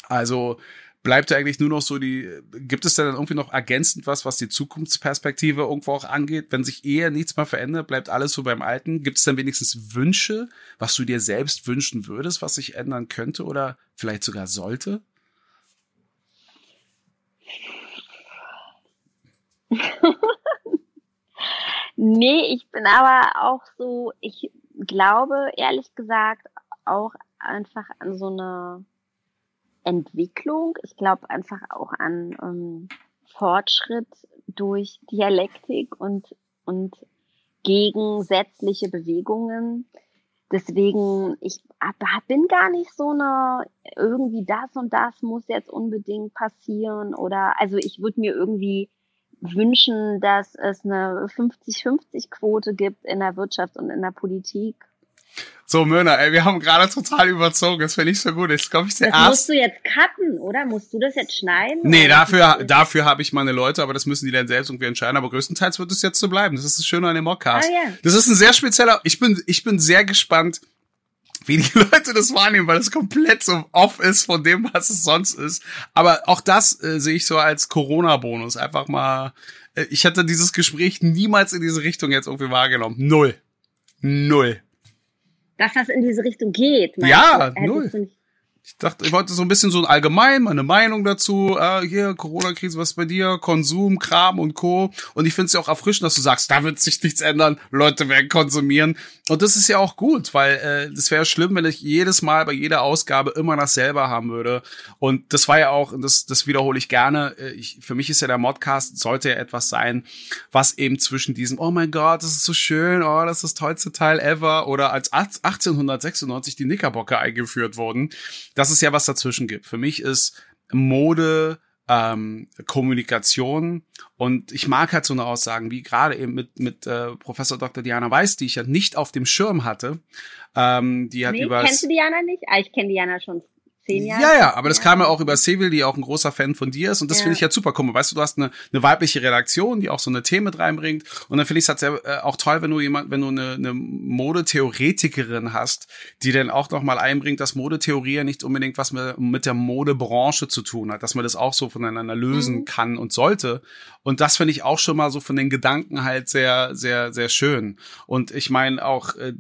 Also bleibt ja eigentlich nur noch so die, gibt es da dann irgendwie noch ergänzend was, was die Zukunftsperspektive irgendwo auch angeht? Wenn sich eher nichts mehr verändert, bleibt alles so beim Alten. Gibt es dann wenigstens Wünsche, was du dir selbst wünschen würdest, was sich ändern könnte oder vielleicht sogar sollte? nee, ich bin aber auch so, ich glaube ehrlich gesagt auch einfach an so eine Entwicklung. Ich glaube einfach auch an ähm, Fortschritt durch Dialektik und, und gegensätzliche Bewegungen. Deswegen, ich bin gar nicht so eine, irgendwie das und das muss jetzt unbedingt passieren oder, also ich würde mir irgendwie wünschen, dass es eine 50-50-Quote gibt in der Wirtschaft und in der Politik so, Möner, ey, wir haben gerade total überzogen. Das finde ich so gut. Das glaube ich der Das erste. musst du jetzt cutten, oder? Musst du das jetzt schneiden? Nee, dafür, dafür habe ich meine Leute, aber das müssen die dann selbst irgendwie entscheiden. Aber größtenteils wird es jetzt so bleiben. Das ist das Schöne an dem Mockcast. Ah, ja. Das ist ein sehr spezieller, ich bin, ich bin sehr gespannt, wie die Leute das wahrnehmen, weil es komplett so off ist von dem, was es sonst ist. Aber auch das äh, sehe ich so als Corona-Bonus. Einfach mal, äh, ich hätte dieses Gespräch niemals in diese Richtung jetzt irgendwie wahrgenommen. Null. Null. Dass das in diese Richtung geht. Ja? Hättest null. Ich dachte, ich wollte so ein bisschen so allgemein meine Meinung dazu. Äh, hier, Corona-Krise, was bei dir? Konsum, Kram und Co. Und ich finde es ja auch erfrischend, dass du sagst, da wird sich nichts ändern. Leute werden konsumieren. Und das ist ja auch gut, weil äh, das wäre schlimm, wenn ich jedes Mal bei jeder Ausgabe immer dasselbe haben würde. Und das war ja auch, und das, das wiederhole ich gerne, äh, ich, für mich ist ja der Modcast, sollte ja etwas sein, was eben zwischen diesem, oh mein Gott, das ist so schön, oh, das ist das tollste Teil ever, oder als 1896 die Knickerbocker eingeführt wurden, dass es ja was dazwischen gibt. Für mich ist Mode, ähm, Kommunikation und ich mag halt so eine Aussagen wie gerade eben mit mit äh, Professor Dr. Diana Weiß, die ich ja nicht auf dem Schirm hatte. Ähm, die hat Nee, über kennst du Diana nicht? Ah, ich kenne Diana schon zehn Jahre. ja, ja, aber das kam ja auch über Seville, die auch ein großer Fan von dir ist. Und das Ja. finde ich ja super. Mal, weißt du, du hast eine, eine weibliche Redaktion, die auch so eine Themen mit reinbringt. Und dann finde ich es halt sehr, äh, auch toll, wenn du jemand, wenn du eine, eine Modetheoretikerin hast, die dann auch noch mal einbringt, dass Modetheorie ja nicht unbedingt was mit, mit der Modebranche zu tun hat, dass man das auch so voneinander lösen Mhm. kann und sollte. Und das finde ich auch schon mal so von den Gedanken halt sehr, sehr, sehr schön. Und ich meine auch, äh,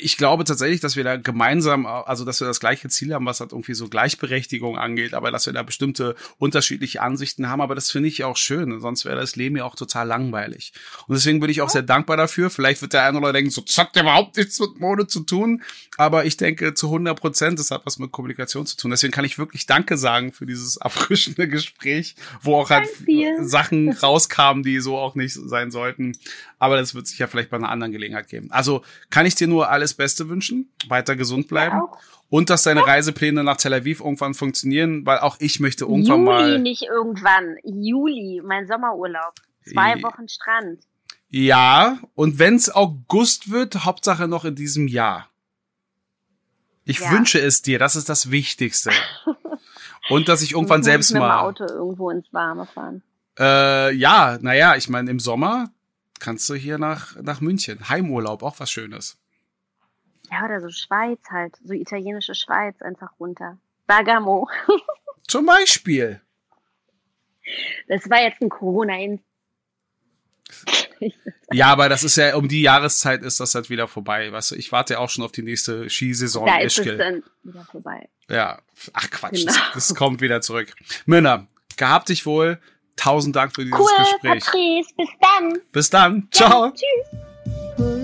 ich glaube tatsächlich, dass wir da gemeinsam, also dass wir das gleiche Ziel haben, was halt irgendwie so Gleichberechtigung angeht, aber dass wir da bestimmte unterschiedliche Ansichten haben, aber das finde ich auch schön, sonst wäre das Leben ja auch total langweilig. Und deswegen bin ich auch sehr dankbar dafür. Vielleicht wird der eine oder andere denken, so, hat ja überhaupt nichts mit Mode zu tun, aber ich denke zu 100 Prozent, das hat was mit Kommunikation zu tun. Deswegen kann ich wirklich Danke sagen für dieses erfrischende Gespräch, wo auch halt dir. Sachen rauskamen, die so auch nicht sein sollten. Aber das wird sich ja vielleicht bei einer anderen Gelegenheit geben. Also kann ich dir nur alles Beste wünschen, weiter gesund bleiben Ja, und dass deine Reisepläne nach Tel Aviv irgendwann funktionieren, weil auch ich möchte irgendwann Juli, mal. nicht irgendwann. Juli, mein Sommerurlaub. Zwei Wochen Strand. Ja, und wenn's August wird, Hauptsache noch in diesem Jahr. Ich Ja. wünsche es dir, das ist das Wichtigste. Und dass ich irgendwann selbst mit dem mal. Auto irgendwo ins Warme fahren. Äh, ja, naja, ich meine, im Sommer kannst du hier nach, nach München. Heimurlaub, auch was Schönes. Ja, oder so Schweiz halt. So italienische Schweiz einfach runter. Bergamo. Zum Beispiel. Das war jetzt ein corona -In Ja, aber das ist ja, um die Jahreszeit ist das halt wieder vorbei. Weißt du, ich warte ja auch schon auf die nächste Skisaison Da ist es dann wieder vorbei. Ja, ach Quatsch, Genau. das, das kommt wieder zurück. Männer, gehabt dich wohl. Tausend Dank für dieses cool, Gespräch. Patrice, bis dann. Bis dann. Ciao. Ja, tschüss.